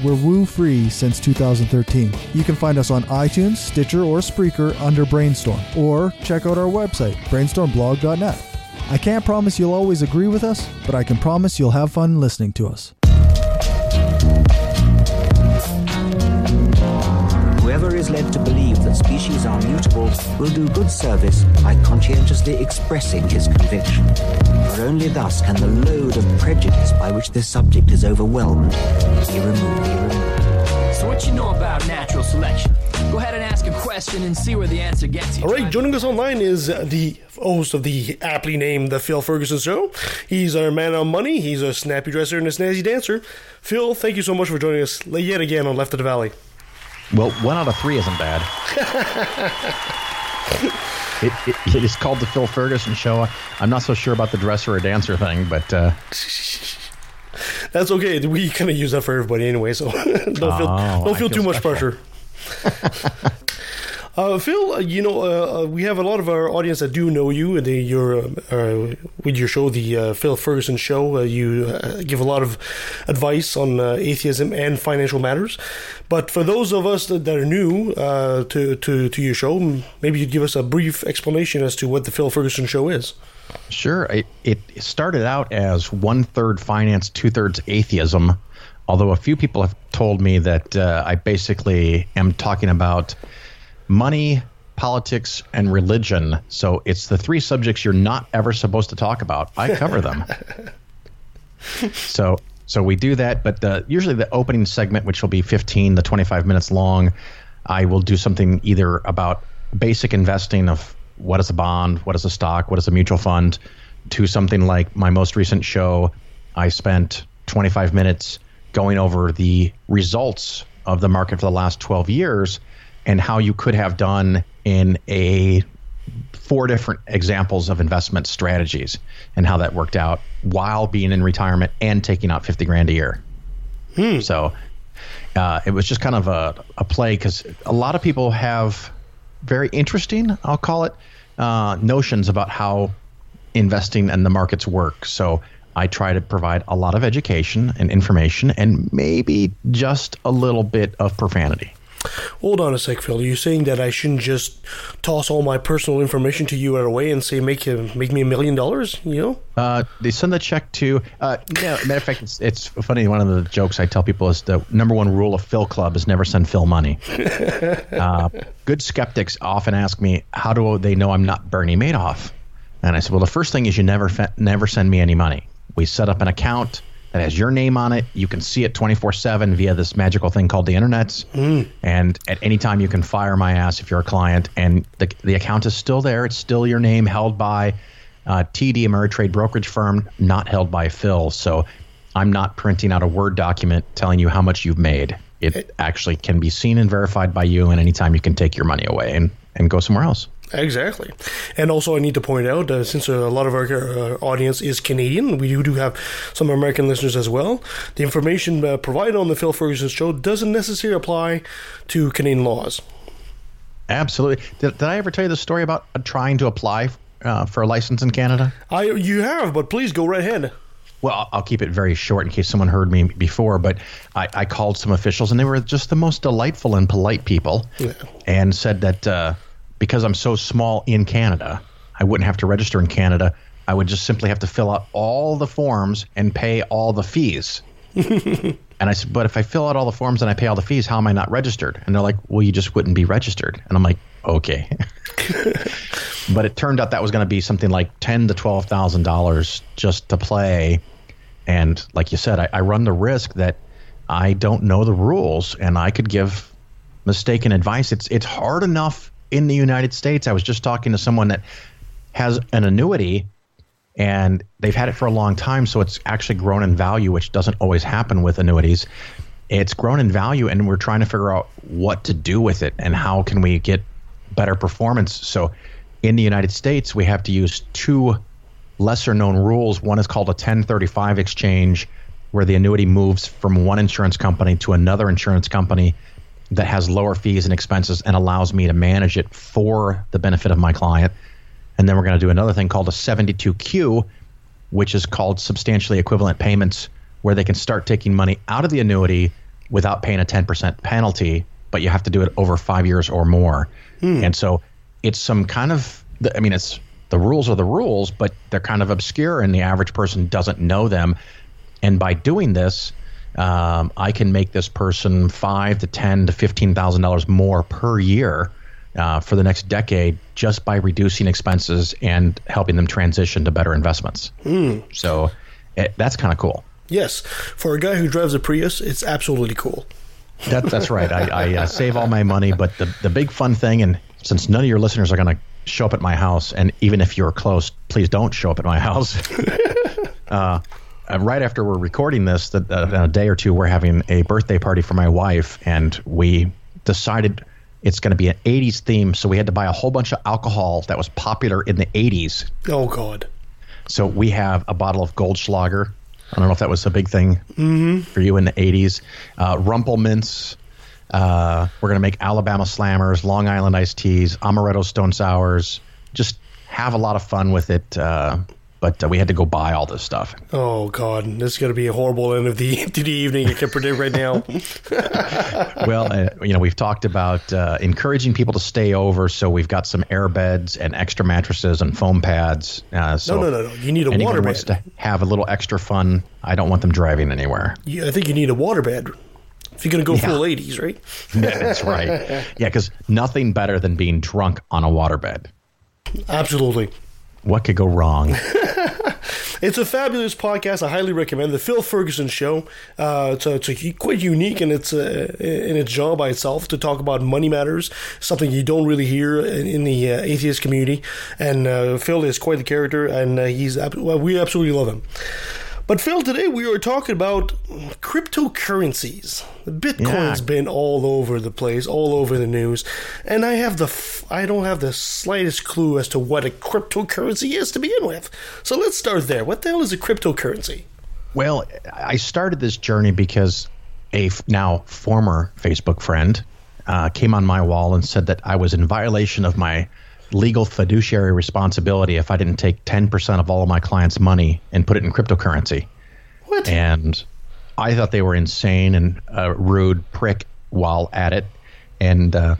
we're woo free since 2013. You can find us on iTunes, Stitcher, or Spreaker under Brainstorm, or check out our website, brainstormblog.net. I can't promise you'll always agree with us, but I can promise you'll have fun listening to us. Whoever is led to believe that species are mutable will do good service by conscientiously expressing his conviction. For only thus can the load of prejudice by which this subject is overwhelmed be removed. So what you know about natural selection? Go ahead and ask a question and see where the answer gets you. All right, joining us online is uh, the host of the aptly named The Phil Ferguson Show. He's our man on money. He's a snappy dresser and a snazzy dancer. Phil, thank you so much for joining us yet again on Left of the Valley. Well, one out of three isn't bad. (laughs) it, it, it is called the Phil Ferguson Show. I'm not so sure about the dresser or dancer thing, but uh, (laughs) That's okay. We kind of use that for everybody anyway, so (laughs) don't feel Oh, don't feel too much special. pressure. Uh, Phil, uh, you know, uh, uh, we have a lot of our audience that do know you, and they, your uh, uh, with your show, the Phil Ferguson Show. You give a lot of advice on atheism and financial matters. But for those of us that, that are new to, to to your show, maybe you'd give us a brief explanation as to what the Phil Ferguson Show is. Sure. It, it started out as one third finance, two thirds atheism. Although a few people have told me that I basically am talking about money, politics, and religion. So it's the three subjects you're not ever supposed to talk about. I cover them. (laughs) so so we do that, but the, usually the opening segment, which will be 15 to 25 minutes long, I will do something either about basic investing of what is a bond, what is a stock, what is a mutual fund, to something like my most recent show. I spent 25 minutes going over the results of the market for the last 12 years and how you could have done in a four different examples of investment strategies and how that worked out while being in retirement and taking out 50 grand a year. So uh, it was just kind of a, a play because a lot of people have very interesting, I'll call it, uh, notions about how investing and the markets work. So I try to provide a lot of education and information and maybe just a little bit of profanity. Hold on a sec, Phil. Are you saying that I shouldn't just toss all my personal information to you right away and say make you, make me a million dollars? You know? Uh, they send the check to. Uh, no, matter of fact, it's, it's funny. One of the jokes I tell people is the number one rule of Phil Club is never send Phil money. (laughs) uh, good skeptics often ask me, "How do they know I'm not Bernie Madoff?" And I said, "Well, the first thing is you never never send me any money. We set up an account that has your name on it. You can see it 24 seven via this magical thing called the internet. And at any time, you can fire my ass if you're a client. And the the account is still there. It's still your name, held by." uh, TD Ameritrade brokerage firm, not held by Phil. So I'm not printing out a Word document telling you how much you've made. It actually can be seen and verified by you, and anytime you can take your money away and, and go somewhere else. Exactly. And also, I need to point out, uh, since a lot of our uh, audience is Canadian, we do have some American listeners as well. The information uh, provided on the Phil Ferguson show doesn't necessarily apply to Canadian laws. Absolutely. Did, did I ever tell you the story about uh, trying to apply uh, for a license in Canada? I you have, but please go right ahead. Well, I'll- I'll keep it very short in case someone heard me before, but I, I called some officials and they were just the most delightful and polite people and said that uh, because I'm so small in Canada, I wouldn't have to register in Canada. I would just simply have to fill out all the forms and pay all the fees. (laughs) and I said, but if I fill out all the forms and I pay all the fees, how am I not registered? And they're like, well, you just wouldn't be registered. And I'm like, okay. (laughs) but it turned out that was going to be something like ten to twelve thousand dollars just to play. And like you said, I, I run the risk that I don't know the rules and I could give mistaken advice. It's it's hard enough in the United States. I was just talking to someone that has an annuity and they've had it for a long time, so it's actually grown in value, which doesn't always happen with annuities. It's grown in value, and we're trying to figure out what to do with it and how can we get better performance. So, in the United States, we have to use two lesser known rules. One is called a 1035 exchange, where the annuity moves from one insurance company to another insurance company that has lower fees and expenses and allows me to manage it for the benefit of my client. And then we're going to do another thing called a 72Q, which is called substantially equivalent payments, where they can start taking money out of the annuity without paying a 10% penalty, but you have to do it over five years or more. Hmm. And so it's some kind of, I mean, it's the rules are the rules, but they're kind of obscure and the average person doesn't know them. And by doing this, um, I can make this person five to ten to fifteen thousand dollars more per year uh, for the next decade just by reducing expenses and helping them transition to better investments. So it, that's kind of cool. Yes, for a guy who drives a Prius, it's absolutely cool. That, that's right. I, I uh, save all my money, but the the big fun thing, and since none of your listeners are going to show up at my house, and even if you're close, please don't show up at my house. (laughs) uh, uh, right after we're recording this, that uh, in a day or two, we're having a birthday party for my wife, and we decided it's going to be an 80s theme. So we had to buy a whole bunch of alcohol that was popular in the 80s. Oh God. So we have a bottle of Goldschlager. I don't know if that was a big thing for you in the 80s. Uh, Rumple Minze. Uh, we're going to make Alabama Slammers, Long Island iced teas, Amaretto Stone Sours. Just have a lot of fun with it. Uh, but uh, we had to go buy all this stuff. Oh God, this is going to be a horrible end of the (laughs) to the evening. I can predict right now. (laughs) well, uh, you know, we've talked about uh, encouraging people to stay over, so we've got some air beds and extra mattresses and foam pads. Uh, so no, no, no. You need a water bed. to have a little extra fun. I don't want them driving anywhere. Yeah, I think you need a water bed if you're going to go full 80s, right? (laughs) That's right. Yeah, because nothing better than being drunk on a waterbed. Absolutely. What could go wrong? (laughs) It's a fabulous podcast. I highly recommend the Phil Ferguson Show. Uh, it's, a, it's a, quite unique in its uh, in its job by itself to talk about money matters, something you don't really hear in, in the uh, atheist community. And uh, Phil is quite the character, and uh, he's we absolutely love him. But Phil, today we are talking about cryptocurrencies. Bitcoin's Yeah. been all over the place, all over the news, and I have the f- I don't have the slightest clue as to what a cryptocurrency is to begin with. So let's start there. What the hell is a cryptocurrency? Well, I started this journey because a f- now former Facebook friend uh, came on my wall and said that I was in violation of my legal fiduciary responsibility if I didn't take 10% of all of my clients' money and put it in cryptocurrency. What? And I thought they were insane and a rude prick while at it. And uh,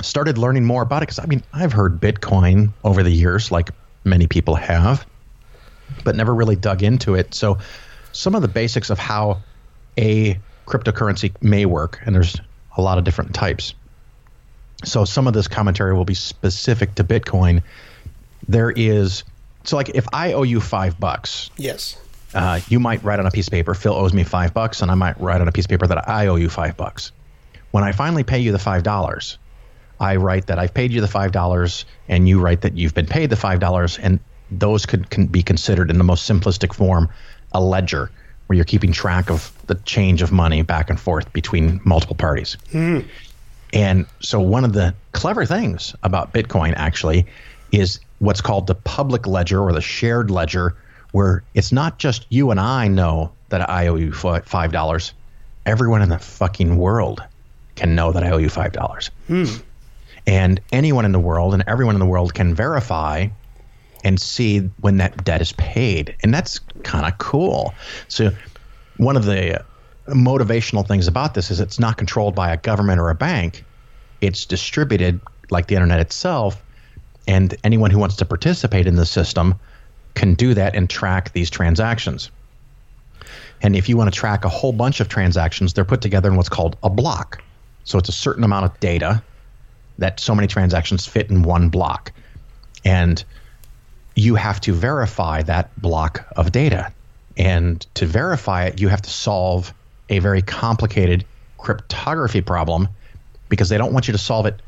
started learning more about it because I mean, I've heard Bitcoin over the years, like many people have but never really dug into it. So, some of the basics of how a cryptocurrency may work, and there's a lot of different types. So, some of this commentary will be specific to Bitcoin. There is, so like if I owe you five bucks, Yes. uh, you might write on a piece of paper, Phil owes me five bucks, and I might write on a piece of paper that I owe you five bucks. When I finally pay you the five dollars, I write that I've paid you the five dollars, and you write that you've been paid the five dollars, and those could can be considered in the most simplistic form a ledger, where you're keeping track of the change of money back and forth between multiple parties. And so, one of the clever things about Bitcoin actually is what's called the public ledger or the shared ledger, where it's not just you and I know that I owe you $5. Everyone in the fucking world can know that I owe you $5. Hmm. And anyone in the world and everyone in the world can verify and see when that debt is paid. And that's kind of cool. So, one of the motivational things about this is it's not controlled by a government or a bank, it's distributed like the internet itself. And anyone who wants to participate in the system can do that and track these transactions. And if you want to track a whole bunch of transactions, they're put together in what's called a block. So it's a certain amount of data that so many transactions fit in one block. And you have to verify that block of data. And to verify it, you have to solve a very complicated cryptography problem because they don't want you to solve it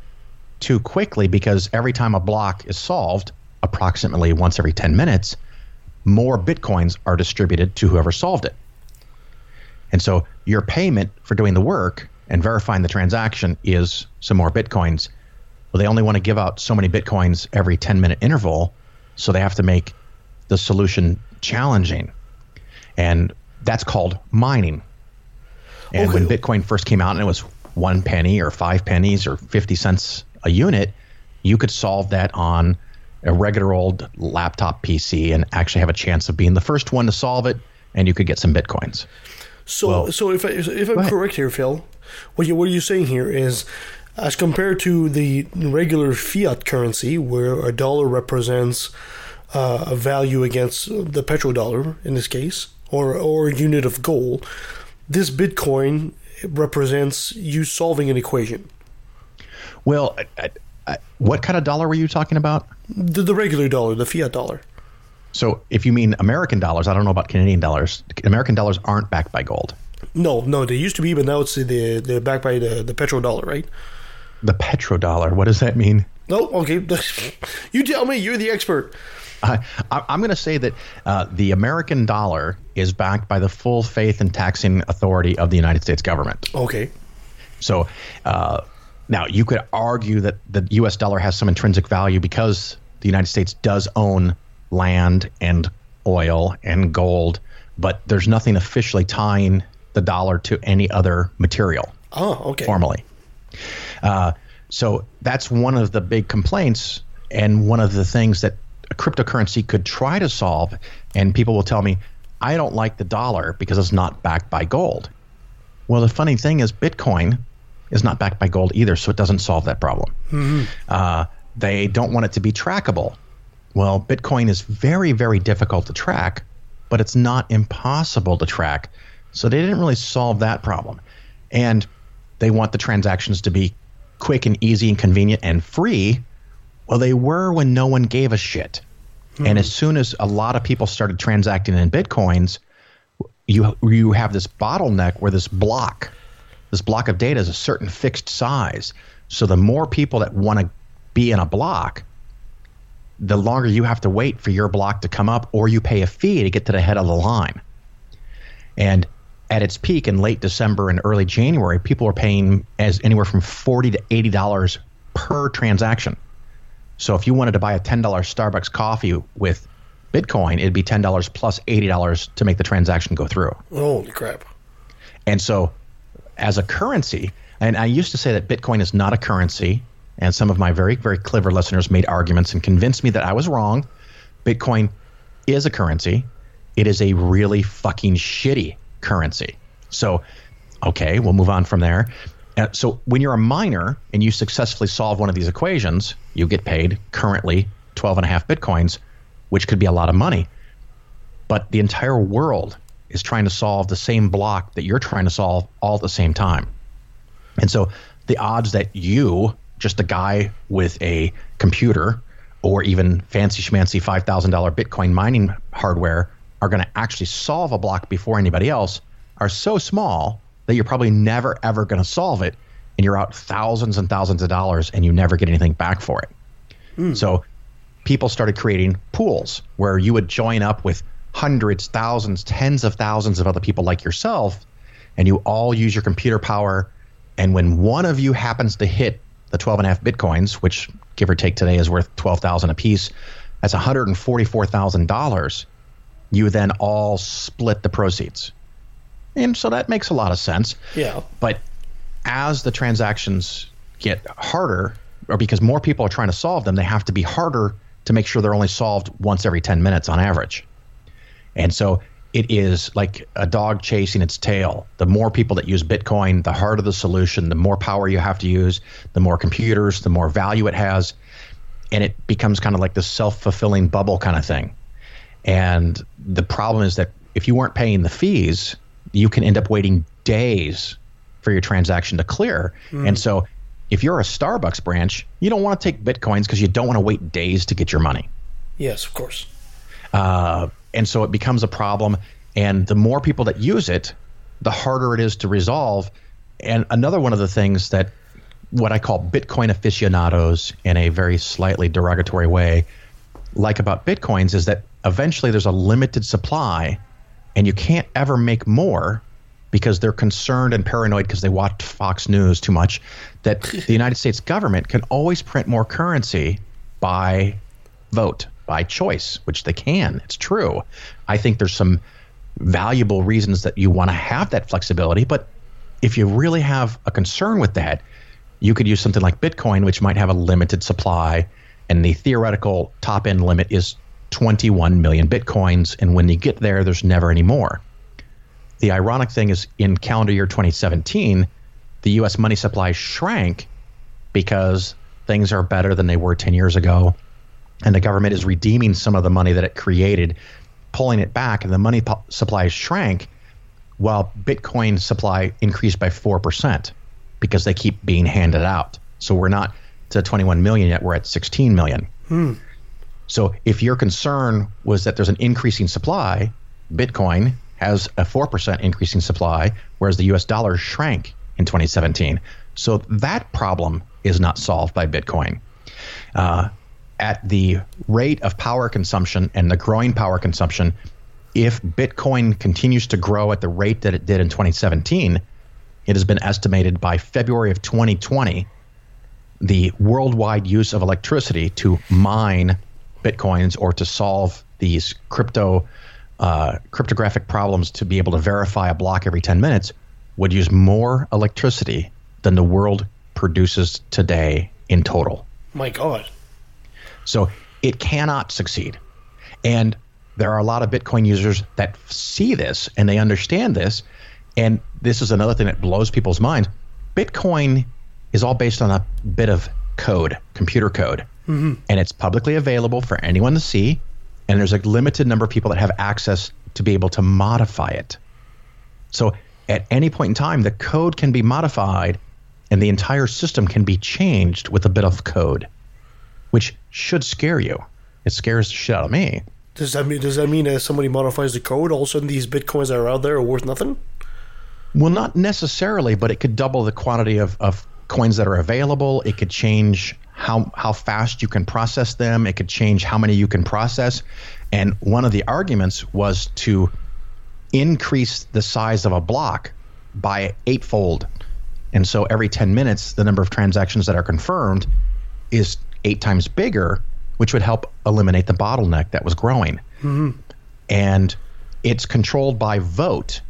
too quickly because every time a block is solved, approximately once every 10 minutes, more bitcoins are distributed to whoever solved it. And so your payment for doing the work and verifying the transaction is some more bitcoins. Well, they only want to give out so many bitcoins every 10 minute interval, so they have to make the solution challenging. And that's called mining. And when Bitcoin first came out and it was one penny or five pennies or 50 cents a unit, you could solve that on a regular old laptop PC and actually have a chance of being the first one to solve it, and you could get some bitcoins. So, Well- so if I, if I'm correct here, Phil, what you what you're saying here is, as compared to the regular fiat currency, where a dollar represents uh, a value against the petrodollar in this case, or or a unit of gold, this Bitcoin represents you solving an equation. Well, I, I, what kind of dollar were you talking about? The, the regular dollar, the fiat dollar. So, if you mean American dollars, I don't know about Canadian dollars. American dollars aren't backed by gold. No, no, they used to be, but now it's the the backed by the the petrodollar, right? The petrodollar, what does that mean? No, okay, (laughs) you tell me. You're the expert. (laughs) I, I- I'm going to say that uh, the American dollar is backed by the full faith and taxing authority of the United States government. Okay. So uh, now you could argue that the U.S. dollar has some intrinsic value because the United States does own land and oil and gold, but there's nothing officially tying the dollar to any other material Oh, okay. formally. Uh, so that's one of the big complaints, and one of the things that cryptocurrency could try to solve. And people will tell me, I don't like the dollar because it's not backed by gold. Well, the funny thing is, Bitcoin is not backed by gold either, so it doesn't solve that problem. Uh, they don't want it to be trackable. Well, Bitcoin is very, very difficult to track, but it's not impossible to track. So they didn't really solve that problem. And they want the transactions to be quick and easy and convenient and free. Well, they were when no one gave a shit. And hmm. as soon as a lot of people started transacting in Bitcoins, you you have this bottleneck where this block, this block of data is a certain fixed size. So the more people that want to be in a block, the longer you have to wait for your block to come up, or you pay a fee to get to the head of the line. And at its peak in late December and early January, people were paying as anywhere from forty to eighty dollars per transaction. So if you wanted to buy a ten dollars Starbucks coffee with Bitcoin, it'd be ten dollars plus plus eighty dollars to make the transaction go through. Holy crap. And so, as a currency, and I used to say that Bitcoin is not a currency, and some of my very, very clever listeners made arguments and convinced me that I was wrong. Bitcoin is a currency. It is a really fucking shitty currency. So, okay, we'll move on from there. Uh, so, when you're a miner and you successfully solve one of these equations, you get paid currently 12 and a half Bitcoins, which could be a lot of money but the entire world is trying to solve the same block that you're trying to solve all at the same time. And so the odds that you, just a guy with a computer or even fancy schmancy $5,000 Bitcoin mining hardware, are going to actually solve a block before anybody else are so small that you're probably never, ever going to solve it. And you're out thousands and thousands of dollars and you never get anything back for it. Hmm. So people started creating pools where you would join up with hundreds, thousands, tens of thousands of other people like yourself, and you all use your computer power. And when one of you happens to hit the 12 and a half bitcoins, which give or take today is worth 12,000 a piece, that's $144,000. You then all split the proceeds. And so that makes a lot of sense. Yeah. But as the transactions get harder, or because more people are trying to solve them, they have to be harder to make sure they're only solved once every 10 minutes on average. And so it is like a dog chasing its tail. The more people that use Bitcoin, the harder the solution, the more power you have to use, the more computers, the more value it has. And it becomes kind of like this self fulfilling bubble kind of thing. And the problem is that if you weren't paying the fees you can end up waiting days for your transaction to clear. Mm. And so, if you're a Starbucks branch, you don't want to take bitcoins because you don't want to wait days to get your money. Yes, of course. Uh, and so it becomes a problem. And the more people that use it, the harder it is to resolve. And another one of the things that what I call Bitcoin aficionados in a very slightly derogatory way like about Bitcoins is that eventually there's a limited supply and you can't ever make more because they're concerned and paranoid because they watch Fox News too much that (laughs) the United States government can always print more currency by vote, by choice, which they can. It's true. I think there's some valuable reasons that you want to have that flexibility, but if you really have a concern with that, you could use something like Bitcoin, which might have a limited supply, and the theoretical top end limit is 21 million Bitcoins. And when you get there, there's never any more. The ironic thing is, in calendar year 2017, the U.S. money supply shrank because things are better than they were 10 years ago. And the government is redeeming some of the money that it created, pulling it back, and the money po- supply shrank while Bitcoin supply increased by 4% because they keep being handed out. So we're not to 21 million yet, we're at 16 million. Hmm. So if your concern was that there's an increasing supply, Bitcoin has a 4% increasing supply, whereas the US dollar shrank in 2017. So that problem is not solved by Bitcoin. Uh, at the rate of power consumption and the growing power consumption, if Bitcoin continues to grow at the rate that it did in 2017, it has been estimated by February of 2020 the worldwide use of electricity to mine bitcoins or to solve these crypto uh, cryptographic problems to be able to verify a block every 10 minutes would use more electricity than the world produces today in total. My God. So it cannot succeed. And there are a lot of Bitcoin users that see this and they understand this. And this is another thing that blows people's minds. Bitcoin is all based on a bit of code, computer code. Mhm. And it's publicly available for anyone to see. And there's a limited number of people that have access to be able to modify it. So at any point in time, the code can be modified and the entire system can be changed with a bit of code, which should scare you. It scares the shit out of me. Does that mean does that mean if somebody modifies the code, all of a sudden these bitcoins that are out there are worth nothing? Well, not necessarily, but it could double the quantity of, of coins that are available. It could change how how fast you can process them. It could change how many you can process. And one of the arguments was to increase the size of a block by eightfold. And so every 10 minutes, the number of transactions that are confirmed is eight times bigger, which would help eliminate the bottleneck that was growing. Mm-hmm. And it's controlled by vote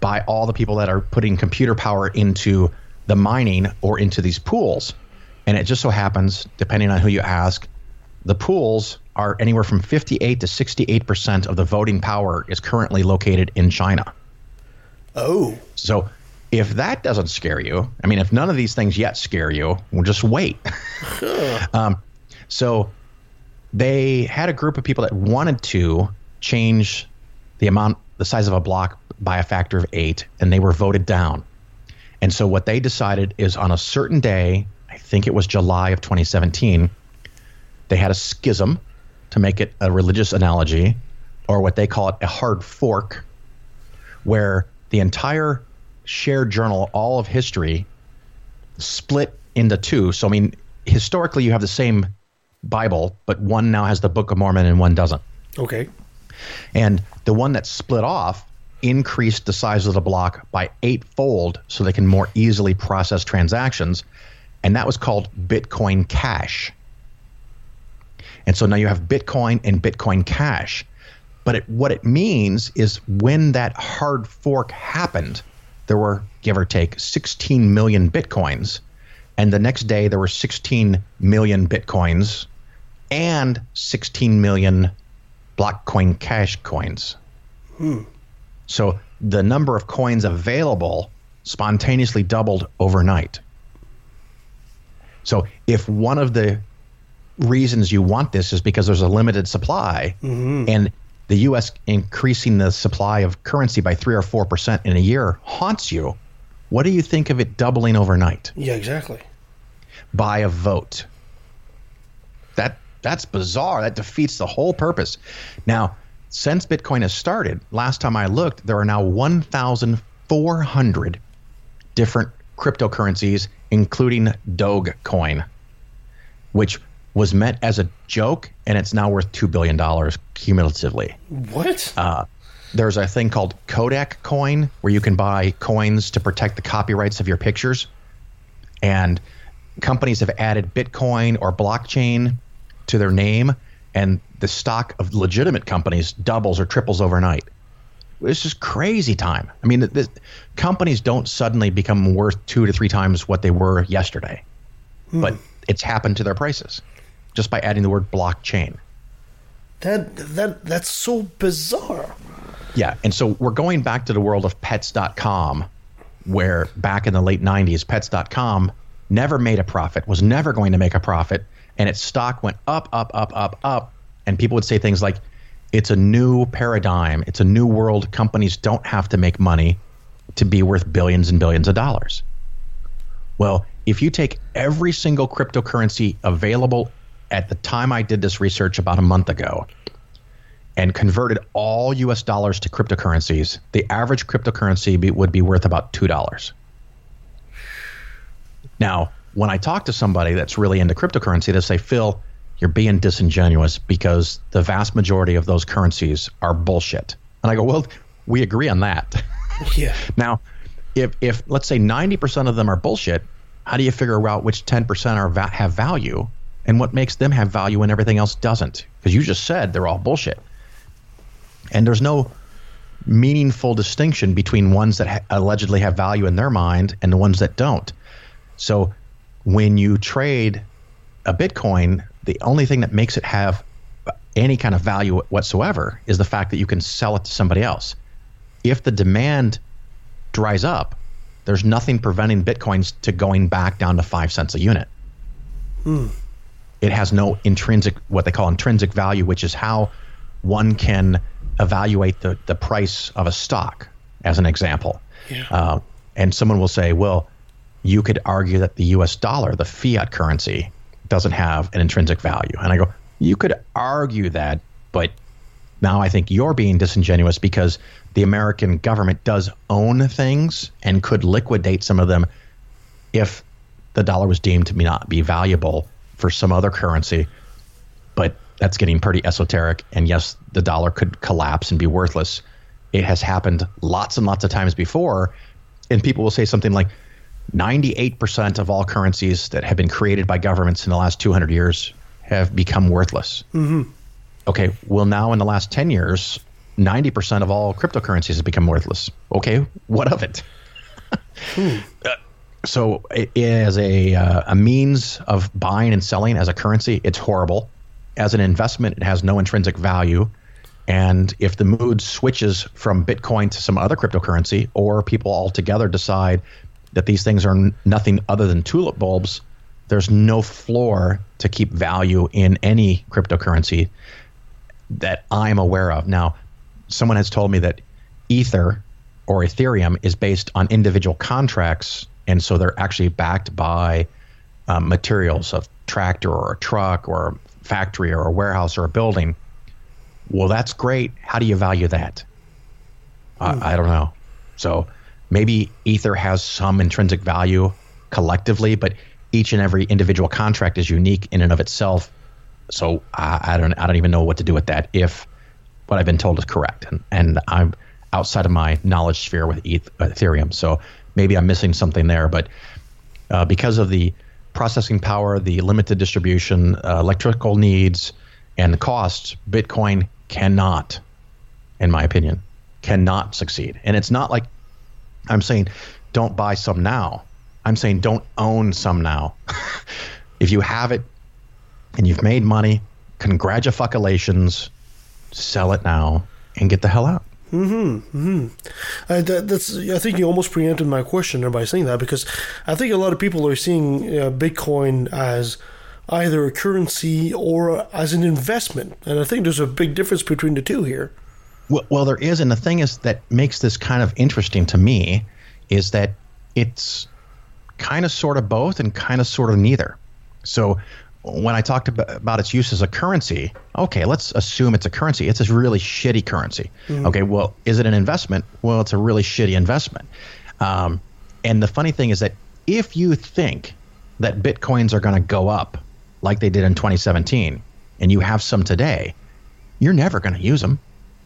by all the people that are putting computer power into the mining or into these pools. And it just so happens, depending on who you ask, the pools are anywhere from 58 to 68% of the voting power is currently located in China. Oh. So if that doesn't scare you, I mean, if none of these things yet scare you, well, just wait. (laughs) um, so they had a group of people that wanted to change the amount, the size of a block by a factor of eight, and they were voted down. And so what they decided is on a certain day, I think it was July of 2017, they had a schism to make it a religious analogy, or what they call it a hard fork, where the entire shared journal, all of history, split into two. So, I mean, historically, you have the same Bible, but one now has the Book of Mormon and one doesn't. Okay. And the one that split off increased the size of the block by eightfold so they can more easily process transactions. And that was called Bitcoin Cash. And so now you have Bitcoin and Bitcoin Cash. But it, what it means is when that hard fork happened, there were, give or take, 16 million Bitcoins. And the next day, there were 16 million Bitcoins and 16 million Blockcoin Cash coins. Hmm. So the number of coins available spontaneously doubled overnight. So if one of the reasons you want this is because there's a limited supply Mhm. and the U.S. increasing the supply of currency by three or four percent in a year haunts you, what do you think of it doubling overnight Yeah, exactly. by a vote? That that's bizarre. That defeats the whole purpose. Now, since Bitcoin has started, last time I looked, there are now 1,400 different cryptocurrencies, including Dogecoin, which was meant as a joke, and it's now worth two billion dollars cumulatively. What? Uh, there's a thing called Kodak coin where you can buy coins to protect the copyrights of your pictures. And companies have added Bitcoin or blockchain to their name, and the stock of legitimate companies doubles or triples overnight. This is crazy time. I mean, companies don't suddenly become worth two to three times what they were yesterday, hmm. but it's happened to their prices just by adding the word blockchain. That that that's so bizarre. Yeah, and so we're going back to the world of pets.com where back in the late 90s pets.com never made a profit, was never going to make a profit, and its stock went up up up up up and people would say things like it's a new paradigm, it's a new world, companies don't have to make money to be worth billions and billions of dollars. Well, if you take every single cryptocurrency available at the time I did this research about a month ago and converted all US dollars to cryptocurrencies, the average cryptocurrency be, would be worth about $2. Now, when I talk to somebody that's really into cryptocurrency, they say, Phil, you're being disingenuous because the vast majority of those currencies are bullshit. And I go, well, we agree on that. (laughs) Yeah. (laughs) Now, if, if let's say 90% of them are bullshit, how do you figure out which 10% are va- have value and what makes them have value and everything else doesn't? Because you just said they're all bullshit. And there's no meaningful distinction between ones that ha- allegedly have value in their mind and the ones that don't. So when you trade a Bitcoin, the only thing that makes it have any kind of value whatsoever is the fact that you can sell it to somebody else. If the demand dries up, there's nothing preventing Bitcoins to going back down to five cents a unit. It has no intrinsic, what they call intrinsic value, which is how one can evaluate the, the price of a stock, as an example. Uh, and someone will say, well, you could argue that the US dollar, the fiat currency, doesn't have an intrinsic value. And I go, you could argue that, but now I think you're being disingenuous because the American government does own things and could liquidate some of them if the dollar was deemed to be not be valuable for some other currency. But that's getting pretty esoteric. And yes, the dollar could collapse and be worthless. It has happened lots and lots of times before. And people will say something like 98% of all currencies that have been created by governments in the last 200 years have become worthless. Mm-hmm. Okay, well, now in the last 10 years, 90% of all cryptocurrencies have become worthless. Okay, what of it? (laughs) Uh, so, i as a, uh, a means of buying and selling as a currency, it's horrible. As an investment, it has no intrinsic value. And if the mood switches from Bitcoin to some other cryptocurrency, or people altogether decide that these things are n- nothing other than tulip bulbs, there's no floor to keep value in any cryptocurrency that I'm aware of. Now, someone has told me that Ether or Ethereum is based on individual contracts, and so they're actually backed by um, materials of tractor or a truck or a factory or a warehouse or a building. Well, that's great. How do you value that? I, I don't know. So maybe Ether has some intrinsic value collectively, but each and every individual contract is unique in and of itself. So I, I don't I don't even know what to do with that if what I've been told is correct, and and I'm outside of my knowledge sphere with Eth- Ethereum. So maybe I'm missing something there, but uh, because of the processing power, the limited distribution, uh, electrical needs, and the costs, Bitcoin cannot, in my opinion, cannot succeed. And it's not like I'm saying don't buy some now. I'm saying don't own some now. (laughs) if you have it and you've made money, congratulations, sell it now and get the hell out. Mm-hmm. Uh, that, that's. I think you almost preempted my question by saying that because I think a lot of people are seeing uh, Bitcoin as either a currency or as an investment. And I think there's a big difference between the two here. Well, well, there is, and the thing is that makes this kind of interesting to me is that it's kind of sort of both and kind of sort of neither. So when I talked about, its use as a currency, okay, let's assume it's a currency. It's a really shitty currency. Mhm. Okay, well, is it an investment? Well, it's a really shitty investment. Um, and the funny thing is that if you think that bitcoins are going to go up like they did in 2017, and you have some today, you're never going to use them,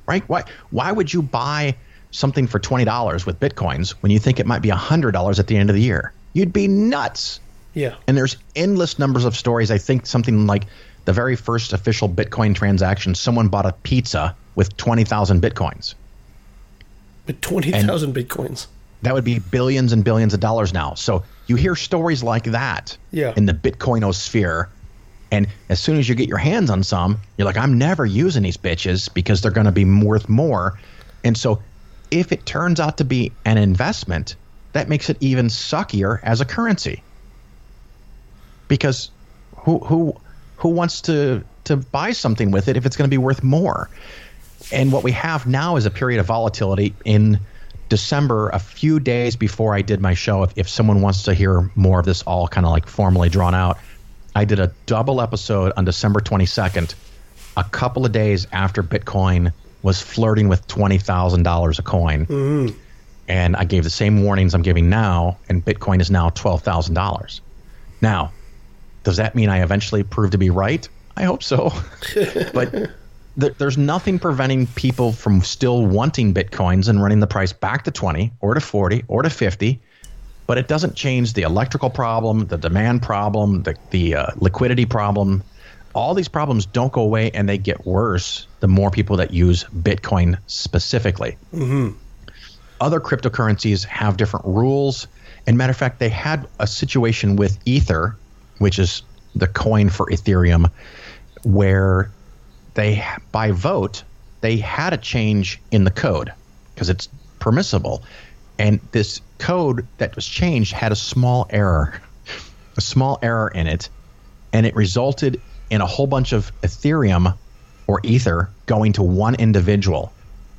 right? Why? Why would you buy something for twenty dollars with bitcoins when you think it might be hundred dollars at the end of the year? You'd be nuts. Yeah. And there's endless numbers of stories. I think something like the very first official Bitcoin transaction, someone bought a pizza with 20,000 Bitcoins. With 20,000 bitcoins. That would be billions and billions of dollars now. So you hear stories like that Yeah. in the Bitcoinosphere. And as soon as you get your hands on some, you're like, I'm never using these bitches because they're going to be worth more. And so if it turns out to be an investment, that makes it even suckier as a currency. Because who who who wants to to buy something with it if it's going to be worth more? And what we have now is a period of volatility in December, a few days before I did my show. If, if someone wants to hear more of this all kind of like formally drawn out, I did a double episode on December 22nd, a couple of days after Bitcoin was flirting with $20,000 a coin. Mm-hmm. And I gave the same warnings I'm giving now, and Bitcoin is now $12,000. Now, does that mean I eventually prove to be right? I hope so. (laughs) but th- there's nothing preventing people from still wanting bitcoins and running the price back to 20 or to 40 or to 50 but it doesn't change the electrical problem the demand problem the, the uh, liquidity problem all these problems don't go away and they get worse the more people that use bitcoin specifically Mm-hmm. other cryptocurrencies have different rules. And matter of fact, they had a situation with Ether, which is the coin for Ethereum, where they, by vote, they had a change in the code because it's permissible. And this code that was changed had a small error, a small error in it, and it resulted in a whole bunch of Ethereum or Ether going to one individual.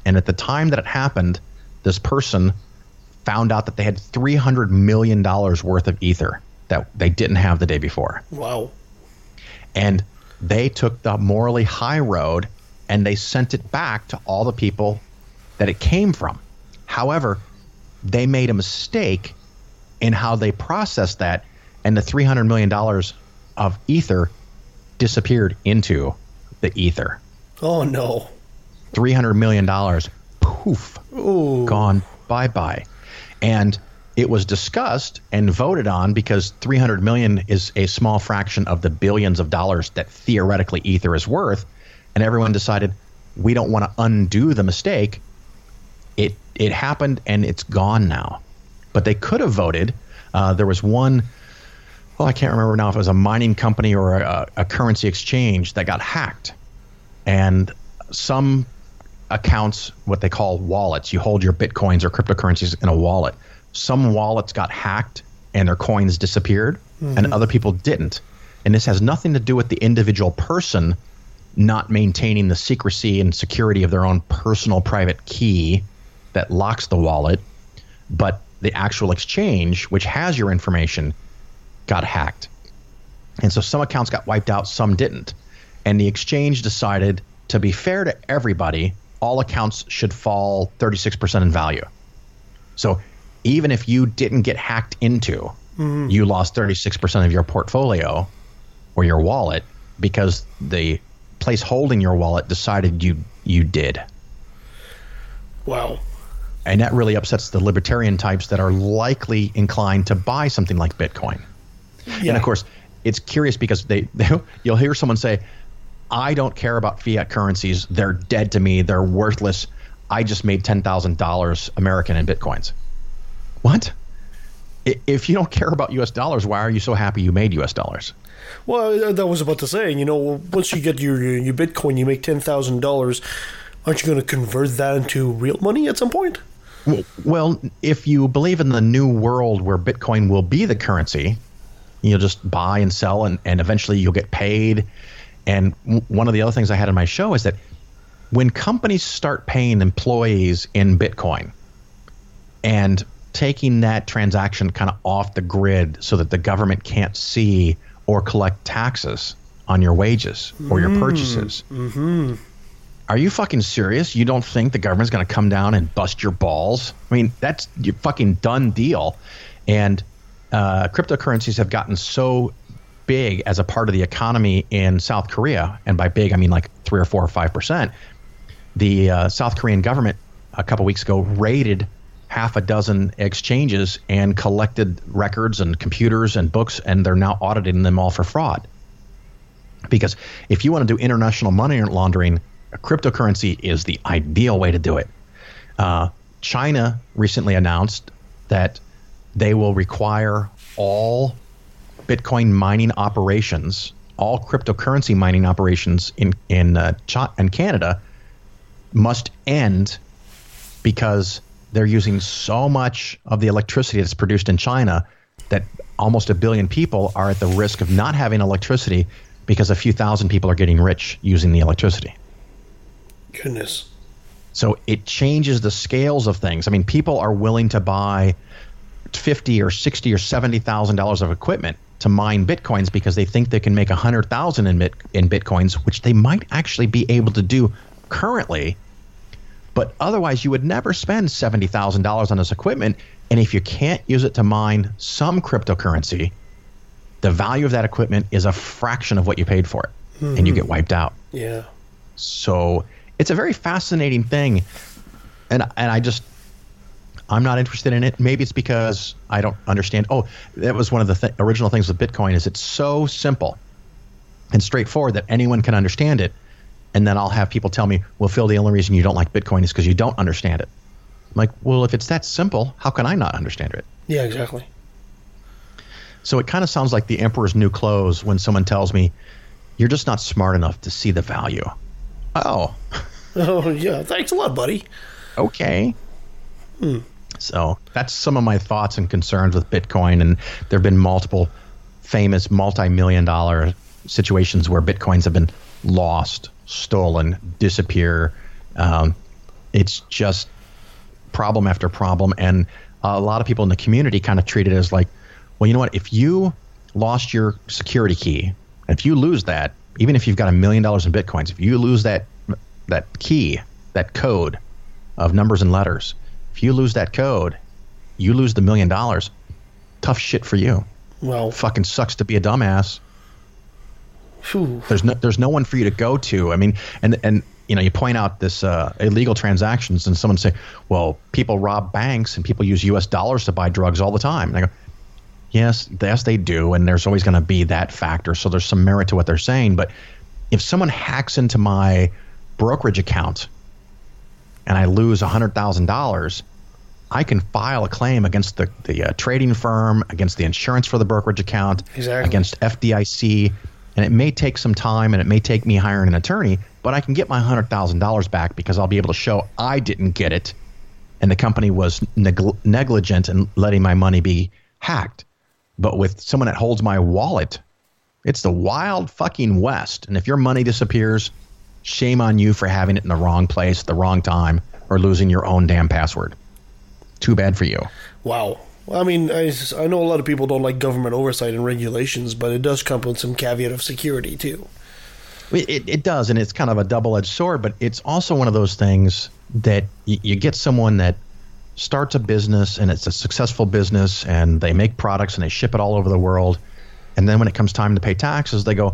And at the time that it happened, this person found out that they had $300 million worth of Ether that they didn't have the day before. Wow. And they took the morally high road and they sent it back to all the people that it came from. However, they made a mistake in how they processed that, and the $300 million of Ether disappeared into the Ether. Oh, no. $300 million, poof, Ooh. gone bye bye. And it was discussed and voted on because 300 million is a small fraction of the billions of dollars that theoretically Ether is worth. And everyone decided we don't want to undo the mistake. It, happened and it's gone now. But they could have voted. Uh, there was one, well, I can't remember now if it was a mining company or a, a currency exchange that got hacked. And some accounts, what they call wallets. You hold your bitcoins or cryptocurrencies in a wallet. Some wallets got hacked and their coins disappeared, and Mhm. other people didn't. And this has nothing to do with the individual person not maintaining the secrecy and security of their own personal private key that locks the wallet, but the actual exchange, which has your information, got hacked. And so some accounts got wiped out, some didn't. And the exchange decided to be fair to everybody, all accounts should fall 36% in value. So even if you didn't get hacked into, Mhm. you lost 36% of your portfolio or your wallet because the place holding your wallet decided you you did. Wow. And that really upsets the libertarian types that are likely inclined to buy something like Bitcoin. Yeah. And of course, it's curious because they, (laughs) they you'll hear someone say, "I don't care about fiat currencies. They're dead to me. They're worthless. I just made ten thousand dollars American in bitcoins." What? If you don't care about U.S. dollars, why are you so happy you made U.S. dollars? Well, uh, that was about to say, you know, once you get your your, your Bitcoin, you make ten thousand dollars. Aren't you going to convert that into real money at some point? Well, if you believe in the new world where Bitcoin will be the currency, You'll just buy and sell, and, and eventually you'll get paid. And one of the other things I had in my show is that when companies start paying employees in Bitcoin and taking that transaction kind of off the grid so that the government can't see or collect taxes on your wages or your purchases. Mm-hmm. Are you fucking serious? You don't think the government's going to come down and bust your balls? I mean, that's your fucking done deal. And uh, cryptocurrencies have gotten so big as a part of the economy in South Korea, and by big I mean like three or four or five percent. The uh, South Korean government a couple weeks ago raided half a dozen exchanges and collected records and computers and books, and they're now auditing them all for fraud. Because if you want to do international money laundering, cryptocurrency is the ideal way to do it. Uh, China recently announced that they will require all Bitcoin mining operations, all cryptocurrency mining operations in in uh, in Canada must end because they're using so much of the electricity that's produced in China that almost a billion people are at the risk of not having electricity because a few thousand people are getting rich using the electricity. Goodness. So it changes the scales of things. I mean, people are willing to buy fifty or sixty or seventy thousand dollars of equipment to mine bitcoins because they think they can make a hundred thousand in bit in bitcoins, which they might actually be able to do currently. But otherwise, you would never spend seventy thousand dollars on this equipment. And if you can't use it to mine some cryptocurrency, the value of that equipment is a fraction of what you paid for it, and you Mhm. get wiped out. Yeah. So it's a very fascinating thing, and and I just I'm not interested in it. Maybe it's because I don't understand. Oh, that was one of the th- original things with Bitcoin is it's so simple and straightforward that anyone can understand it. And then I'll have people tell me, "Well, Phil, the only reason you don't like Bitcoin is because you don't understand it." I'm like, well, if it's that simple, how can I not understand it? Yeah, exactly. So it kind of sounds like the emperor's new clothes when someone tells me, "You're just not smart enough to see the value." Oh, (laughs) Oh, yeah. Thanks a lot, buddy. okay. Hmm. So that's some of my thoughts and concerns with Bitcoin. And there have been multiple famous multi million dollar situations where Bitcoins have been lost, stolen, disappear. Um, it's just problem after problem. And a lot of people in the community kind of treat it as like, well, you know what? If you lost your security key, if you lose that, even if you've got a million dollars in Bitcoins, if you lose that that key, that code of numbers and letters, if you lose that code, you lose the million dollars. Tough shit for you. Well, fucking sucks to be a dumbass. Phew. There's no there's no one for you to go to. I mean, and and you know, you point out this uh, illegal transactions, and someone say, "Well, people rob banks and people use U.S. dollars to buy drugs all the time." And I go, "Yes, yes, they do, and there's always going to be that factor. So there's some merit to what they're saying. But if someone hacks into my brokerage account and I lose hundred thousand dollars, I can file a claim against the the uh, trading firm, against the insurance for the brokerage account, Exactly. against FDIC, and it may take some time and it may take me hiring an attorney, but I can get my hundred thousand dollars back because I'll be able to show I didn't get it, and the company was negl- negligent in letting my money be hacked. But with someone that holds my wallet, it's the wild fucking west, and if your money disappears, shame on you for having it in the wrong place, at the wrong time, or losing your own damn password. Too bad for you. Wow. Well, I mean, I, I know a lot of people don't like government oversight and regulations, but it does come with some caveat of security, too. It, it, does, and it's kind of a double edged sword, but it's also one of those things that y- you get someone that starts a business and it's a successful business and they make products and they ship it all over the world. And then when it comes time to pay taxes, they go,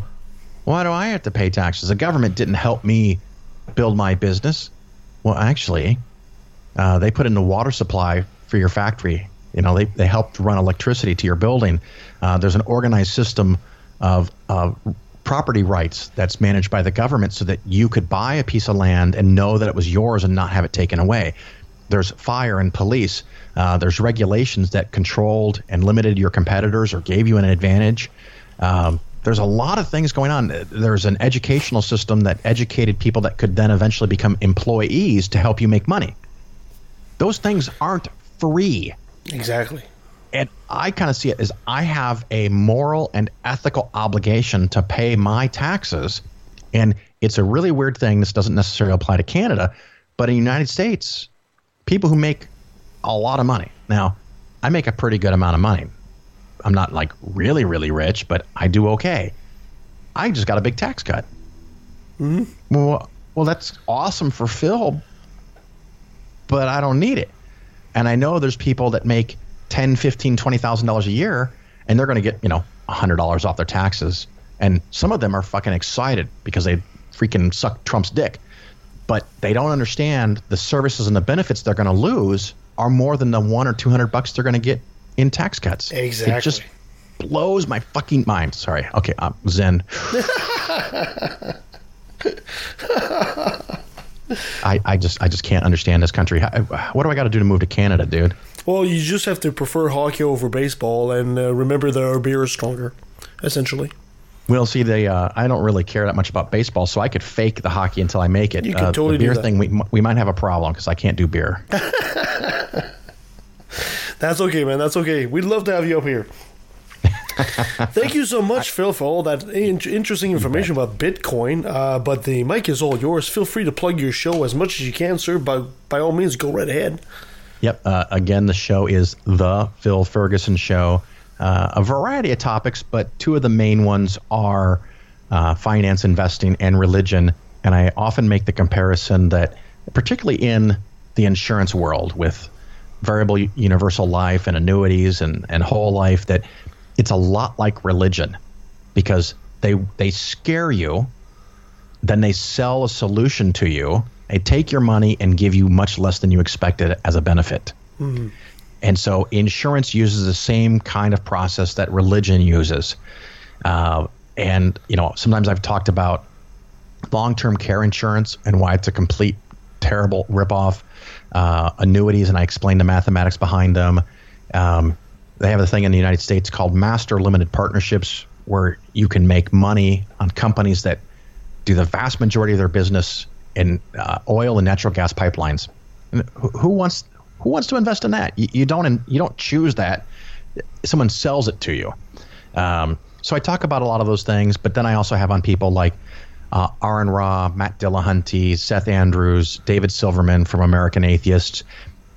Why do I have to pay taxes? The government didn't help me build my business. Well, actually, uh, they put in the water supply for your factory. You know, they, they helped run electricity to your building. Uh, there's an organized system of, of property rights that's managed by the government so that you could buy a piece of land and know that it was yours and not have it taken away. There's fire and police. Uh, there's regulations that controlled and limited your competitors or gave you an advantage. Um, there's a lot of things going on. There's an educational system that educated people that could then eventually become employees to help you make money. Those things aren't free. Exactly. And I kind of see it as I have a moral and ethical obligation to pay my taxes. And it's a really weird thing. This doesn't necessarily apply to Canada, but in the United States, people who make a lot of money. Now, I make a pretty good amount of money. I'm not like really, really rich, but I do okay. I just got a big tax cut. Mm-hmm. Well, well, that's awesome for Phil, but I don't need it. And I know there's people that make ten, fifteen, twenty thousand dollars a year, and they're going to get you know hundred dollars off their taxes. And some of them are fucking excited because they freaking suck Trump's dick, but they don't understand the services and the benefits they're going to lose are more than the one or two hundred bucks they're going to get in tax cuts. Exactly. It just blows my fucking mind. Sorry. Okay, I'm Zen. (laughs) I, I just I just can't understand this country. What do I got to do to move to Canada, dude? Well, you just have to prefer hockey over baseball, and uh, remember that our beer is stronger, essentially. Well, see, they uh, I don't really care that much about baseball, so I could fake the hockey until I make it. You can uh, totally the do beer that. thing, we we might have a problem because I can't do beer. (laughs) That's okay, man. That's okay. We'd love to have you up here. (laughs) Thank you so much, Phil, for all that in- interesting information about Bitcoin. Uh, but the mic is all yours. Feel free to plug your show as much as you can, sir. By by all means, go right ahead. Yep. Uh, again, the show is the Phil Ferguson Show. Uh, a variety of topics, but two of the main ones are uh, finance, investing, and religion. And I often make the comparison that, particularly in the insurance world, with variable universal life and annuities and, and whole life, that it's a lot like religion because they they scare you then they sell a solution to you. They take your money and give you much less than you expected as a benefit. And so insurance uses the same kind of process that religion uses. Uh, and, you know, sometimes I've talked about long term care insurance and why it's a complete terrible ripoff. Uh, annuities, and I explain the mathematics behind them. Um, they have a thing in the United States called master limited partnerships where you can make money on companies that do the vast majority of their business in uh, oil and natural gas pipelines. Who wants who wants to invest in that? You, you don't you don't choose that. Someone sells it to you. Um, so I talk about a lot of those things, but then I also have on people like uh, Aaron Ra, Matt Dillahunty, Seth Andrews, David Silverman from American Atheists,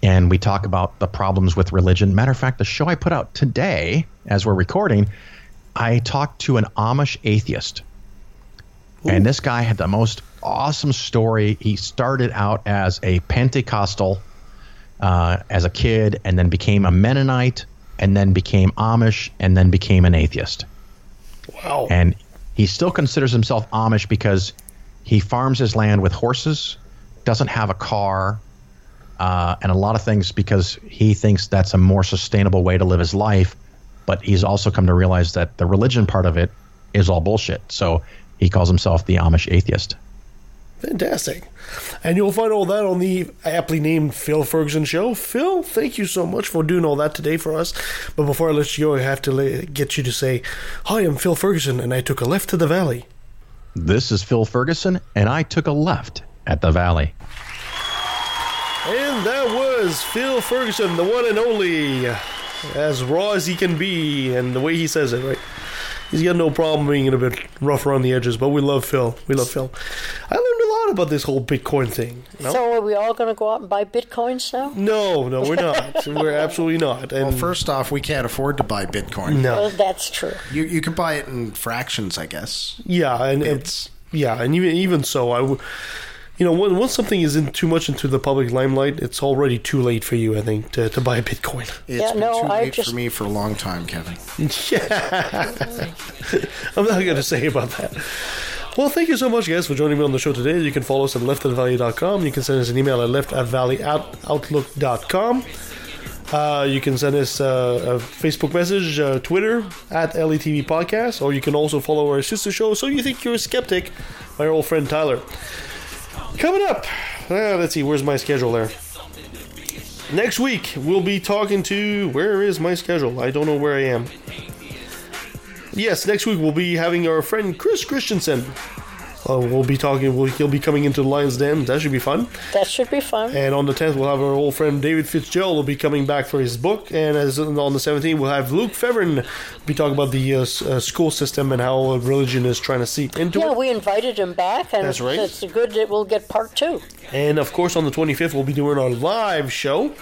and we talk about the problems with religion. Matter of fact, the show I put out today, as we're recording, I talked to an Amish atheist. And this guy had the most awesome story. He started out as a Pentecostal uh, as a kid, and then became a Mennonite, and then became Amish, and then became an atheist. Wow. And he still considers himself Amish because he farms his land with horses, doesn't have a car, uh, and a lot of things because he thinks that's a more sustainable way to live his life. But he's also come to realize that the religion part of it is all bullshit. So he calls himself the Amish atheist. Fantastic. And you'll find all that on the aptly named Phil Ferguson Show. Phil, thank you so much for doing all that today for us. But before I let you go, I have to la- get you to say, Hi, I'm Phil Ferguson, and I took a left to the valley. This is Phil Ferguson, and I took a left at the Valley. And that was Phil Ferguson, the one and only, as raw as he can be, and the way he says it, right? He's got no problem being a bit rough around the edges, but we love Phil. We love Phil. I learned a lot about this whole Bitcoin thing. you know? So are we all going to go out and buy bitcoins now? no, no, we're not. (laughs) we're absolutely not. And Well, first off, we can't afford to buy Bitcoin. no, Well, that's true. You you can buy it in fractions, I guess. yeah, and It's yeah, and even even so, I, w- you know, when, once something is in too much into the public limelight, it's already too late for you, I think, to, to buy a Bitcoin. it's Yeah, been no, too I late just- for me for a long time, Kevin. Yeah, (laughs) I'm not going to say about that. Well, thank you so much, guys, for joining me on the show today. You can follow us at leftatvalley.com. You can send us an email at leftatvalley.outlook.com. Uh, you can send us uh, a Facebook message, uh, Twitter, at LETV Podcast, or you can also follow our sister show, So You Think You're a Skeptic, my old friend Tyler. Coming up, let's see, where's my schedule there? Next week, we'll be talking to. Where is my schedule? I don't know where I am. Yes, next week we'll be having our friend Chris Christensen Uh, we'll be talking. We'll, he'll be coming into the Lions Den. That should be fun. That should be fun. And on the 10th, we'll have our old friend David Fitzgerald will be coming back for his book. And as on the 17th, we'll have Luke Fevern be talking about the uh, uh, school system and how religion is trying to seep into yeah, it. Yeah, we invited him back, and That's right. it's good that we'll get part two. And of course, on the 25th, we'll be doing our live show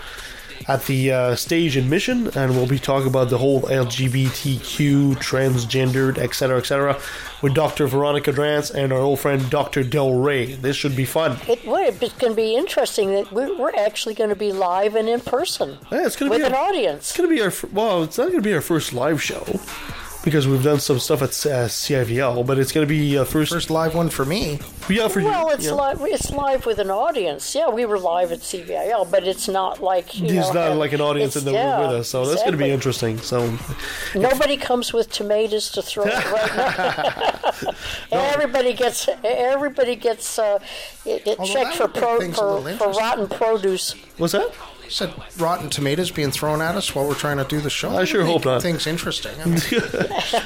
at the uh, stage in Mission, and we'll be talking about the whole LGBTQ, transgendered, etc., etc., with Dr. Veronica Drance and our old friend Dr. Del Rey. This should be fun. It, well, it's going to be interesting that we're, actually going to be live and in person Yeah, it's gonna be with an audience. It's gonna be our well. It's not gonna be our first live show because we've done some stuff at uh, CIVL, but it's gonna be uh, first first live one for me. Yeah, for you. Well, it's yeah. live. It's live with an audience. Yeah, we were live at CIVL, but it's not like you There's know, not like an audience in the yeah, room with us, so that's going to be interesting. So, Nobody comes with tomatoes to throw right (laughs) (laughs) now. Everybody gets everybody gets uh, it, it checked for pro, for, for rotten produce. what's that? Said rotten tomatoes being thrown at us while we're trying to do the show. I sure hope not. Things interesting. I (laughs) mean,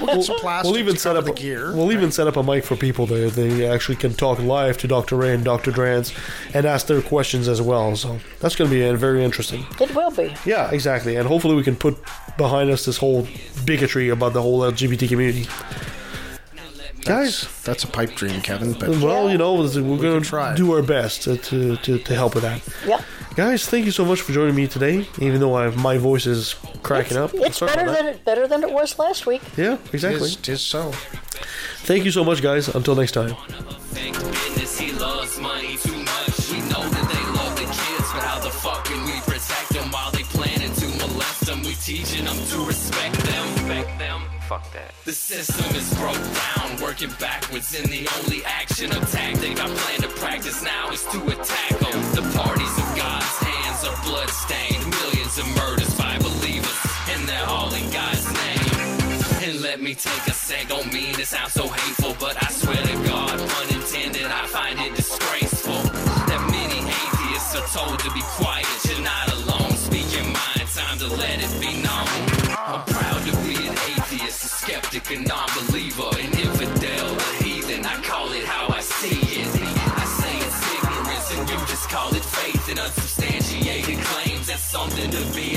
we'll, some plastic We'll even to set up the a, gear. We'll even set up a mic for people there. They actually can talk live to Dr. Ray and Dr. Drance and ask their questions as well. So that's going to be uh, very interesting. It will be. Yeah, exactly. And hopefully we can put behind us this whole bigotry about the whole LGBT community. Guys, that's a pipe dream, Kevin. But well, you know, we're going to try. do our best to, to, to, to help with that. Yeah. Guys, thank you so much for joining me today. Even though I, my voice is cracking up, It's Sorry better than it better than it was last week. Yeah, exactly. Tis, tis so. Thank you so much, guys. Until next time. business, he loves money too much. We know that they love the kids, but how the fuck can we protect them while they planning to molest them? We teaching them to respect them. Respect them. Fuck that. The system is broke down, working backwards, and the only action or tactic I plan to practice now is to attack them. The parties of God's hands are bloodstained, millions of murders by believers, and they're all in God's name. And let me take a sec, don't mean to sound so hateful, but I swear to God, pun I find it disgraceful that many atheists are told to be skeptic, a non-believer, an infidel, a heathen. I call it how I see it. I say it's ignorance, and you just call it faith and unsubstantiated claims. That's something to be